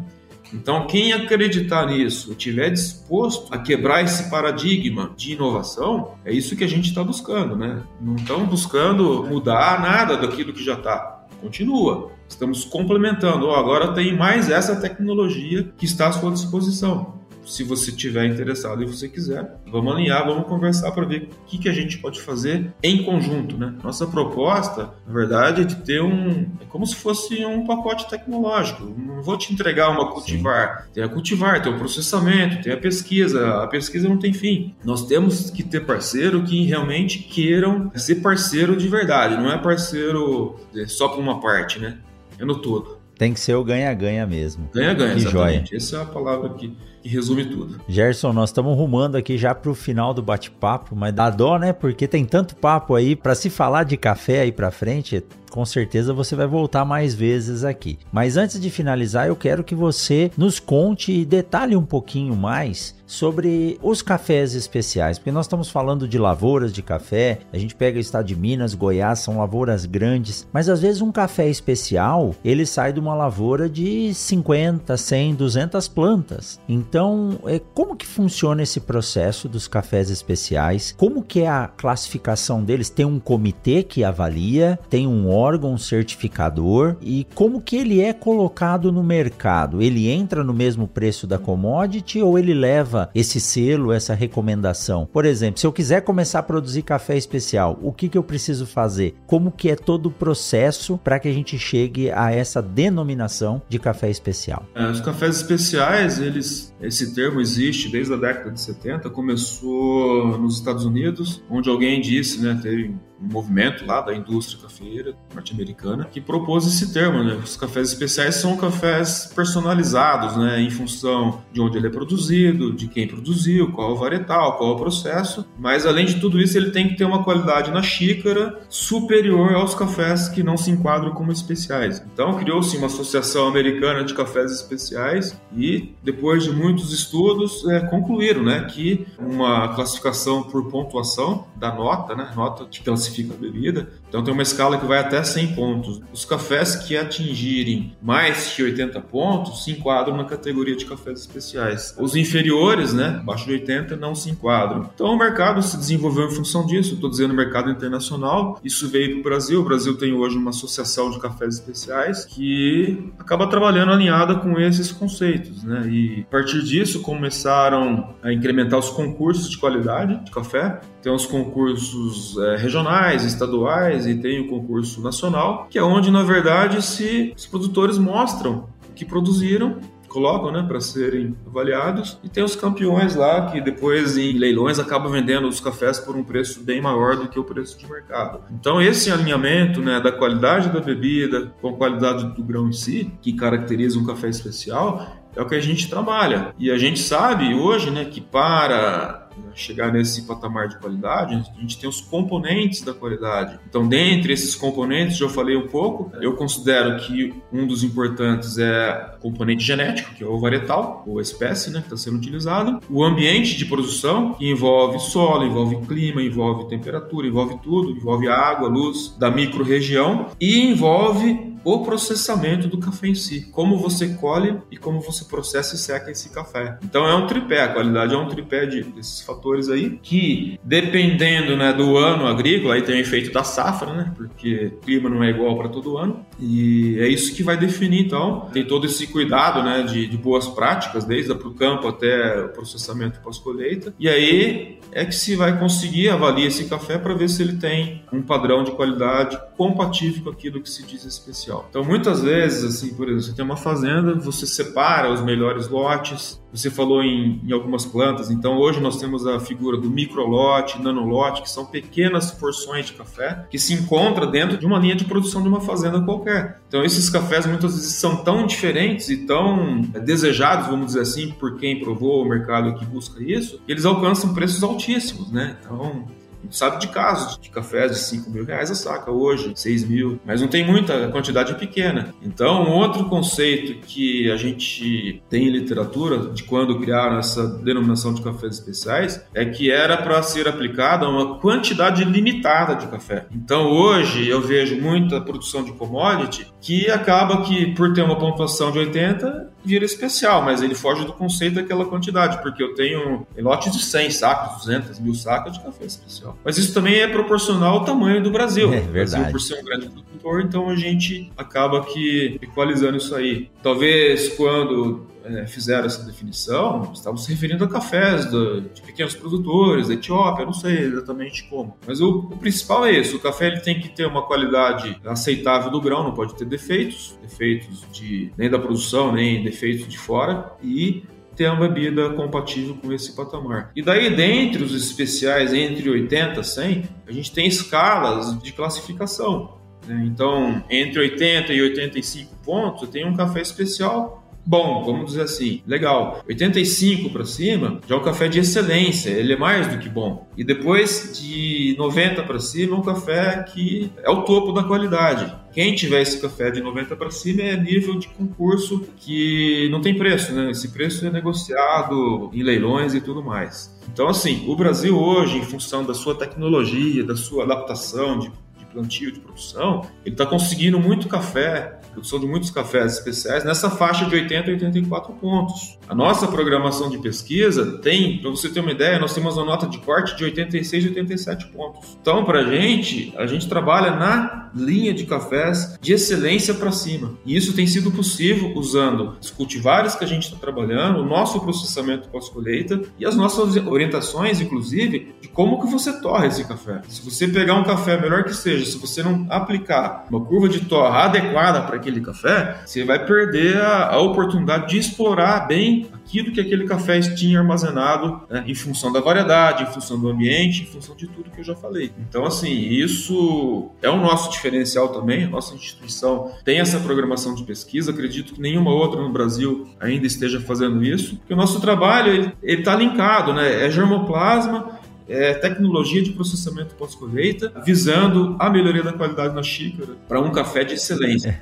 Então, quem acreditar nisso, estiver disposto a quebrar esse paradigma de inovação, é isso que a gente está buscando, né? Não estamos buscando mudar nada daquilo que já está. Continua. Estamos complementando. Oh, agora tem mais essa tecnologia que está à sua disposição se você tiver interessado e você quiser, vamos alinhar, vamos conversar para ver o que, que a gente pode fazer em conjunto, né? Nossa proposta, na verdade, é de ter um, é como se fosse um pacote tecnológico. Não vou te entregar uma cultivar, Sim. tem a cultivar, tem o processamento, tem a pesquisa. A pesquisa não tem fim. Nós temos que ter parceiro que realmente queiram ser parceiro de verdade, não é parceiro só para uma parte, né? É no todo. Tem que ser o ganha-ganha mesmo. Ganha-ganha, exatamente. Joia. Essa é a palavra que, que resume tudo. Gerson, nós estamos rumando aqui já para o final do bate-papo, mas dá dó, né? Porque tem tanto papo aí para se falar de café aí para frente com certeza você vai voltar mais vezes aqui. Mas antes de finalizar, eu quero que você nos conte e detalhe um pouquinho mais sobre os cafés especiais, porque nós estamos falando de lavouras de café, a gente pega o estado de Minas, Goiás, são lavouras grandes, mas às vezes um café especial, ele sai de uma lavoura de 50, 100, 200 plantas. Então, é, como que funciona esse processo dos cafés especiais? Como que é a classificação deles? Tem um comitê que avalia, tem um órgão certificador e como que ele é colocado no mercado? Ele entra no mesmo preço da commodity ou ele leva esse selo, essa recomendação? Por exemplo, se eu quiser começar a produzir café especial, o que, que eu preciso fazer? Como que é todo o processo para que a gente chegue a essa denominação de café especial? É, os cafés especiais, eles, esse termo existe desde a década de 70, começou nos Estados Unidos, onde alguém disse, né, teve um movimento lá da indústria cafeira norte-americana que propôs esse termo, né? Os cafés especiais são cafés personalizados, né? Em função de onde ele é produzido, de quem produziu, qual o varietal, qual o processo. Mas além de tudo isso, ele tem que ter uma qualidade na xícara superior aos cafés que não se enquadram como especiais. Então criou-se uma associação americana de cafés especiais e depois de muitos estudos é, concluíram, né, que uma classificação por pontuação da nota, né, nota de classificação classifica a bebida. Então tem uma escala que vai até 100 pontos. Os cafés que atingirem mais que 80 pontos se enquadram na categoria de cafés especiais. Os inferiores, né, abaixo de 80, não se enquadram. Então o mercado se desenvolveu em função disso. Estou dizendo mercado internacional. Isso veio para o Brasil. O Brasil tem hoje uma associação de cafés especiais que acaba trabalhando alinhada com esses conceitos, né? E a partir disso começaram a incrementar os concursos de qualidade de café. Tem os concursos é, regionais, estaduais e tem o concurso nacional, que é onde, na verdade, se os produtores mostram o que produziram colocam, né, para serem avaliados. E tem os campeões lá que depois em leilões acabam vendendo os cafés por um preço bem maior do que o preço de mercado. Então esse alinhamento, né, da qualidade da bebida com a qualidade do grão em si, que caracteriza um café especial, é o que a gente trabalha. E a gente sabe hoje, né, que para chegar nesse patamar de qualidade, a gente tem os componentes da qualidade. Então, dentre esses componentes, já falei um pouco, eu considero que um dos importantes é o componente genético, que é o varietal, ou a espécie né, que está sendo utilizado, o ambiente de produção, que envolve solo, envolve clima, envolve temperatura, envolve tudo, envolve água, luz da micro-região e envolve o processamento do café em si, como você colhe e como você processa e seca esse café. Então é um tripé, a qualidade é um tripé de, desses fatores aí que dependendo né, do ano agrícola, aí tem o efeito da safra, né? Porque o clima não é igual para todo ano e é isso que vai definir. Então tem todo esse cuidado, né, de, de boas práticas desde o campo até o processamento pós-colheita e aí é que se vai conseguir avaliar esse café para ver se ele tem um padrão de qualidade compatível com aquilo que se diz especial. Então, muitas vezes, assim, por exemplo, você tem uma fazenda, você separa os melhores lotes. Você falou em, em algumas plantas, então hoje nós temos a figura do microlote, nanolote, que são pequenas porções de café que se encontra dentro de uma linha de produção de uma fazenda qualquer. Então, esses cafés muitas vezes são tão diferentes e tão desejados, vamos dizer assim, por quem provou o mercado que busca isso, que eles alcançam preços altíssimos, né? Então, sabe de casos de cafés de 5 mil reais a saca hoje, 6 mil, mas não tem muita, a quantidade é pequena. Então, um outro conceito que a gente tem em literatura de quando criaram essa denominação de cafés especiais é que era para ser aplicada uma quantidade limitada de café. Então, hoje eu vejo muita produção de commodity que acaba que, por ter uma pontuação de 80, vira especial, mas ele foge do conceito daquela quantidade, porque eu tenho lotes de 100 sacos, 200 mil sacos de café especial. Mas isso também é proporcional ao tamanho do Brasil. É verdade. Brasil, por ser um grande produtor, então a gente acaba que equalizando isso aí. Talvez quando é, fizeram essa definição, estavam se referindo a cafés do, de pequenos produtores, da Etiópia, não sei exatamente como. Mas o, o, principal é isso: o café ele tem que ter uma qualidade aceitável do grão, não pode ter defeitos, defeitos de, nem da produção, nem defeitos de fora, e ter uma bebida compatível com esse patamar. E daí, dentre os especiais, entre 80 e 100, a gente tem escalas de classificação. Né? Então, entre 80 e 85 pontos, eu tenho um café especial bom, vamos dizer assim, legal. 85 para cima já é um café de excelência, ele é mais do que bom. E depois de 90 para cima, é um café que é o topo da qualidade. Quem tiver esse café de 90 para cima é nível de concurso que não tem preço, né? Esse preço é negociado em leilões e tudo mais. Então, assim, o Brasil hoje, em função da sua tecnologia, da sua adaptação de, de plantio, de produção, ele está conseguindo muito café produção de muitos cafés especiais, nessa faixa de 80 a 84 pontos. A nossa programação de pesquisa tem, para você ter uma ideia, nós temos uma nota de corte de 86 e 87 pontos. Então, para a gente, a gente trabalha na linha de cafés de excelência para cima. E isso tem sido possível usando os cultivares que a gente está trabalhando, o nosso processamento pós-colheita e as nossas orientações, inclusive, de como que você torra esse café. Se você pegar um café melhor que seja, se você não aplicar uma curva de torra adequada para aquele café, você vai perder a, a oportunidade de explorar bem aquilo que aquele café tinha armazenado né, em função da variedade, em função do ambiente, em função de tudo que eu já falei. Então, assim, isso é o nosso diferencial também. Nossa instituição tem essa programação de pesquisa. Acredito que nenhuma outra no Brasil ainda esteja fazendo isso. Porque o nosso trabalho ele está linkado, né? É germoplasma, é, tecnologia de processamento pós-colheita, visando a melhoria da qualidade na xícara para um café de excelência.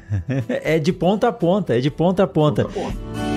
É de ponta a ponta, é de ponta a ponta. Ponta a ponta.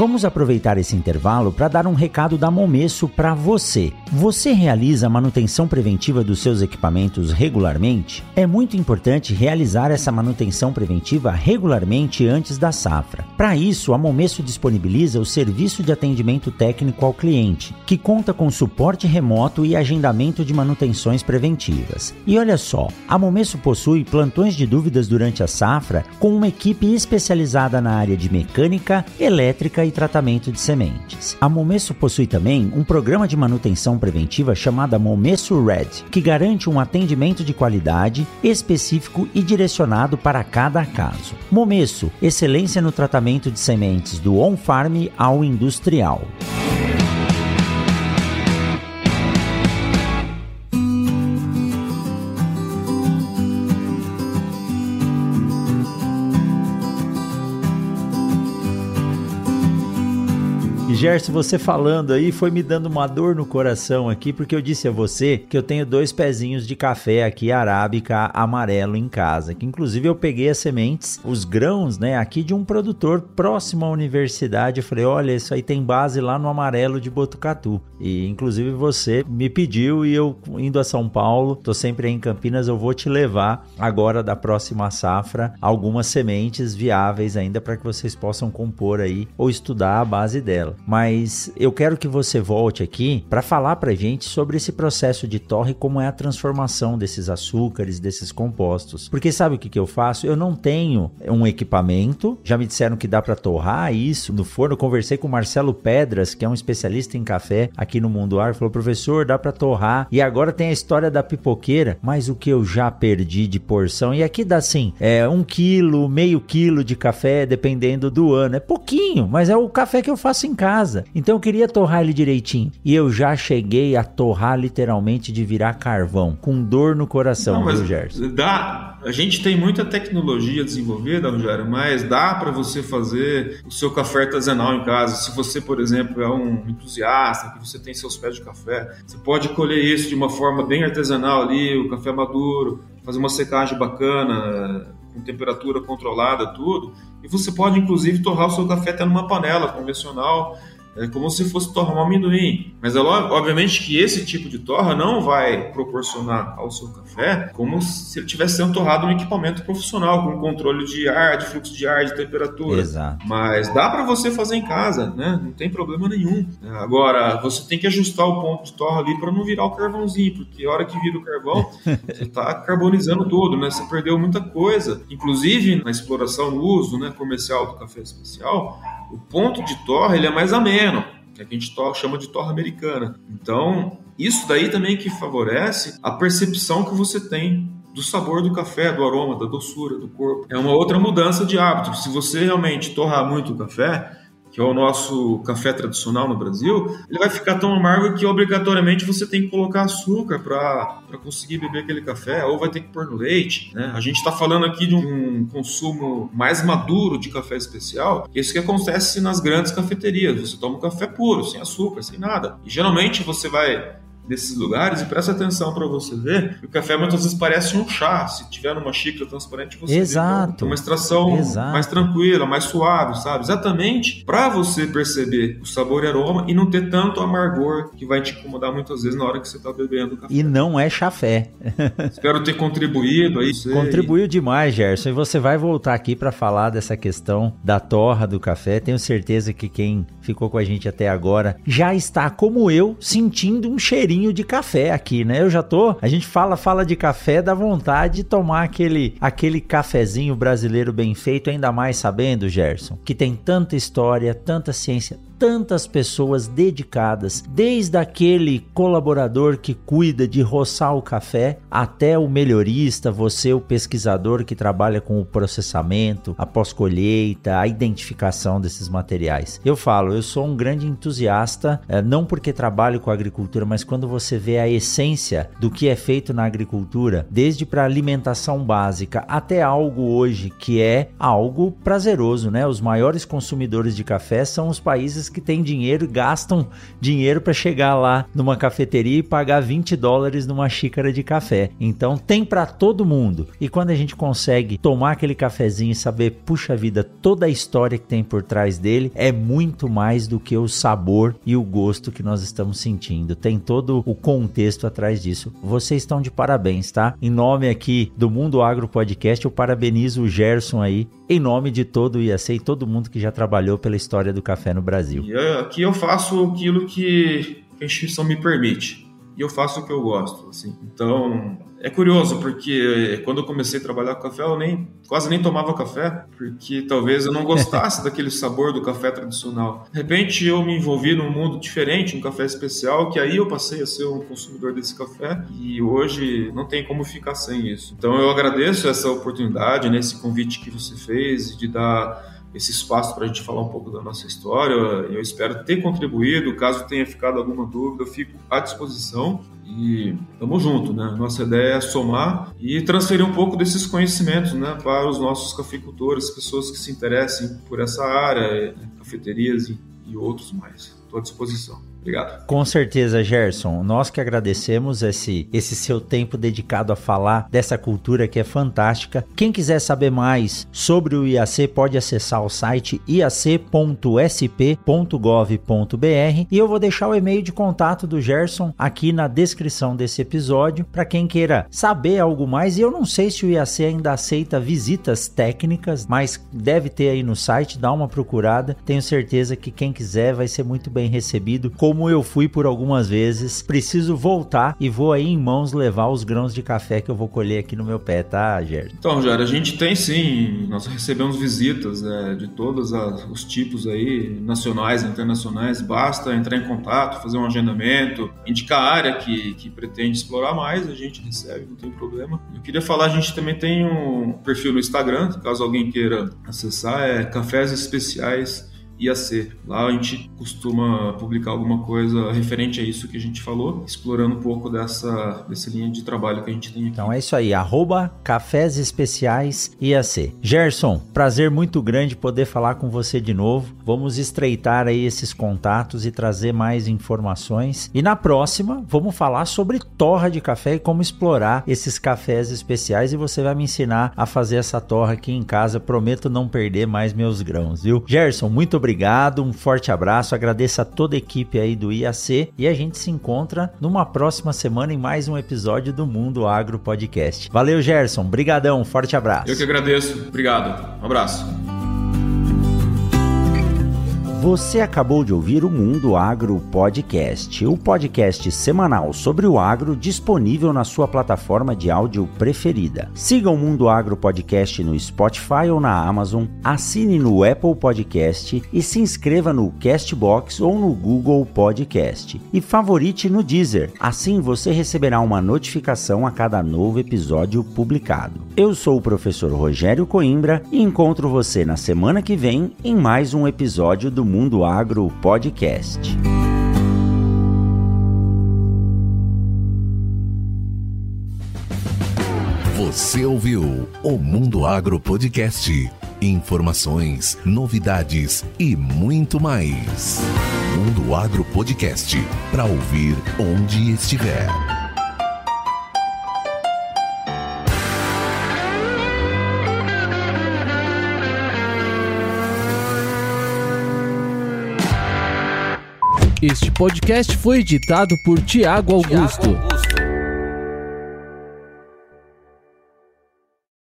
Vamos aproveitar esse intervalo para dar um recado da Momesso para você. Você realiza a manutenção preventiva dos seus equipamentos regularmente? É muito importante realizar essa manutenção preventiva regularmente antes da safra. Para isso, a Momesso disponibiliza o serviço de atendimento técnico ao cliente, que conta com suporte remoto e agendamento de manutenções preventivas. E olha só, a Momesso possui plantões de dúvidas durante a safra com uma equipe especializada na área de mecânica, elétrica e e tratamento de sementes. A Momesso possui também um programa de manutenção preventiva chamada Momesso Red, que garante um atendimento de qualidade específico e direcionado para cada caso. Momesso, excelência no tratamento de sementes do on-farm ao industrial. Gerson, você falando aí foi me dando uma dor no coração aqui, porque eu disse a você que eu tenho dois pezinhos de café aqui arábica amarelo em casa, que inclusive eu peguei as sementes, os grãos, né, aqui de um produtor próximo à universidade. Eu falei, olha, isso aí tem base lá no amarelo de Botucatu. E inclusive você me pediu e eu indo a São Paulo, tô sempre aí em Campinas, eu vou te levar agora da próxima safra algumas sementes viáveis ainda para que vocês possam compor aí ou estudar a base dela mas eu quero que você volte aqui para falar para gente sobre esse processo de torre, como é a transformação desses açúcares, desses compostos. Porque sabe o que, que eu faço? Eu não tenho um equipamento, já me disseram que dá para torrar isso no forno. Eu conversei com o Marcelo Pedras, que é um especialista em café aqui no Mundo Ar, falou: professor, dá para torrar. E agora tem a história da pipoqueira, mas o que eu já perdi de porção, e aqui dá assim: é um quilo, meio quilo de café, dependendo do ano. É pouquinho, mas é o café que eu faço em casa casa. Então eu queria torrar ele direitinho. E eu já cheguei a torrar literalmente de virar carvão, com dor no coração, Não, viu, Gerson? Dá, a gente tem muita tecnologia desenvolvida, Rogério, mas dá para você fazer o seu café artesanal em casa. Se você, por exemplo, é um entusiasta, que você tem seus pés de café, você pode colher isso de uma forma bem artesanal ali, o café maduro, fazer uma secagem bacana, com temperatura controlada, tudo. E você pode, inclusive, torrar o seu café até numa panela convencional é como se fosse torrar um amendoim. Mas é obviamente que esse tipo de torra não vai proporcionar ao seu café como se ele tivesse sendo torrado um equipamento profissional, com controle de ar, de fluxo de ar, de temperatura. Exato. Mas dá para você fazer em casa, né? Não tem problema nenhum. Agora, você tem que ajustar o ponto de torra ali para não virar o carvãozinho, porque a hora que vira o carvão, você está carbonizando tudo, né? Você perdeu muita coisa. Inclusive, na exploração, no uso né, comercial do café especial, o ponto de torra ele é mais ameno, que a gente chama de torra americana. Então, isso daí também que favorece a percepção que você tem do sabor do café, do aroma, da doçura do corpo. É uma outra mudança de hábito. Se você realmente torrar muito o café, que é o nosso café tradicional no Brasil, ele vai ficar tão amargo que obrigatoriamente você tem que colocar açúcar para conseguir beber aquele café, ou vai ter que pôr no leite. Né? A gente está falando aqui de um consumo mais maduro de café especial, é isso que acontece nas grandes cafeterias. Você toma um café puro, sem açúcar, sem nada. E geralmente você vai desses lugares e presta atenção para você ver. O café muitas vezes parece um chá. Se tiver numa xícara transparente, você Exato. vê uma extração Exato. mais tranquila, mais suave, sabe? Exatamente para você perceber o sabor e aroma e não ter tanto amargor que vai te incomodar muitas vezes na hora que você está bebendo o café. E não é chafé. Espero ter contribuído aí. sei. Contribuiu demais, Gerson. E você vai voltar aqui para falar dessa questão da torra do café. Tenho certeza que quem ficou com a gente até agora já está, como eu, sentindo um cheirinho de café aqui, né? Eu já tô. A gente fala, fala de café, dá vontade de tomar aquele, aquele cafezinho brasileiro bem feito, ainda mais sabendo, Gerson, que tem tanta história, tanta ciência, tantas pessoas dedicadas, desde aquele colaborador que cuida de roçar o café, até o melhorista, você, o pesquisador que trabalha com o processamento, a pós-colheita, a identificação desses materiais. Eu falo, eu sou um grande entusiasta, eh, não porque trabalho com agricultura, mas quando você vê a essência do que é feito na agricultura, desde para alimentação básica até algo hoje que é algo prazeroso, né? Os maiores consumidores de café são os países que têm dinheiro gastam dinheiro para chegar lá numa cafeteria e pagar 20 dólares numa xícara de café. Então tem para todo mundo. E quando a gente consegue tomar aquele cafezinho e saber, puxa vida, toda a história que tem por trás dele é muito mais do que o sabor e o gosto que nós estamos sentindo. Tem todo o contexto atrás disso. Vocês estão de parabéns, tá? Em nome aqui do Mundo Agro Podcast, eu parabenizo o Gerson aí, em nome de todo o IAC e todo mundo que já trabalhou pela história do café no Brasil. E eu- aqui eu faço aquilo que a instituição me permite. E eu faço o que eu gosto, assim. Então, é curioso, porque quando eu comecei a trabalhar com café, eu nem, quase nem tomava café, porque talvez eu não gostasse daquele sabor do café tradicional. De repente, eu me envolvi num mundo diferente, um café especial, que aí eu passei a ser um consumidor desse café, e hoje não tem como ficar sem isso. Então, eu agradeço essa oportunidade, né, esse convite que você fez, de dar esse espaço para a gente falar um pouco da nossa história. Eu espero ter contribuído. Caso tenha ficado alguma dúvida, eu fico à disposição. E estamos juntos, né? Nossa ideia é somar e transferir um pouco desses conhecimentos né, para os nossos cafeicultores, pessoas que se interessem por essa área, cafeterias e outros mais. Estou à disposição. Obrigado. Com certeza, Gerson. Nós que agradecemos esse, esse seu tempo dedicado a falar dessa cultura que é fantástica. Quem quiser saber mais sobre o IAC pode acessar o site iac.sp.gov.br e eu vou deixar o e-mail de contato do Gerson aqui na descrição desse episódio para quem queira saber algo mais. E eu não sei se o IAC ainda aceita visitas técnicas, mas deve ter aí no site, dá uma procurada. Tenho certeza que quem quiser vai ser muito bem recebido como eu fui por algumas vezes. Preciso voltar e vou aí em mãos levar os grãos de café que eu vou colher aqui no meu pé, tá, Gerson? Então, Jair, a gente tem sim, nós recebemos visitas né, de todos os tipos aí, nacionais internacionais. Basta entrar em contato, fazer um agendamento, indicar a área que, que pretende explorar mais, a gente recebe, não tem problema. Eu queria falar, a gente também tem um perfil no Instagram, caso alguém queira acessar, é Cafés Especiais IAC. Lá a gente costuma publicar alguma coisa referente a isso que a gente falou, explorando um pouco dessa, dessa linha de trabalho que a gente tem aqui. Então é isso aí, arroba Cafés Especiais IAC. Gerson, prazer muito grande poder falar com você de novo. Vamos estreitar aí esses contatos e trazer mais informações. E na próxima, vamos falar sobre torra de café e como explorar esses cafés especiais. E você vai me ensinar a fazer essa torra aqui em casa. Prometo não perder mais meus grãos, viu? Gerson, muito obrigado, um forte abraço. Agradeço a toda a equipe aí do IAC e a gente se encontra numa próxima semana em mais um episódio do Mundo Agro Podcast. Valeu, Gerson. Brigadão, forte abraço. Eu que agradeço. Obrigado. Um abraço. Você acabou de ouvir o Mundo Agro Podcast, o podcast semanal sobre o agro disponível na sua plataforma de áudio preferida. Siga o Mundo Agro Podcast no Spotify ou na Amazon, assine no Apple Podcast e se inscreva no Castbox ou no Google Podcast. E favorite no Deezer, assim você receberá uma notificação a cada novo episódio publicado. Eu sou o professor Rogério Coimbra e encontro você na semana que vem em mais um episódio do Mundo Agro Podcast. Você ouviu o Mundo Agro Podcast. informações, novidades e muito mais. Mundo Agro Podcast para ouvir onde estiver. Este podcast foi editado por Tiago Augusto.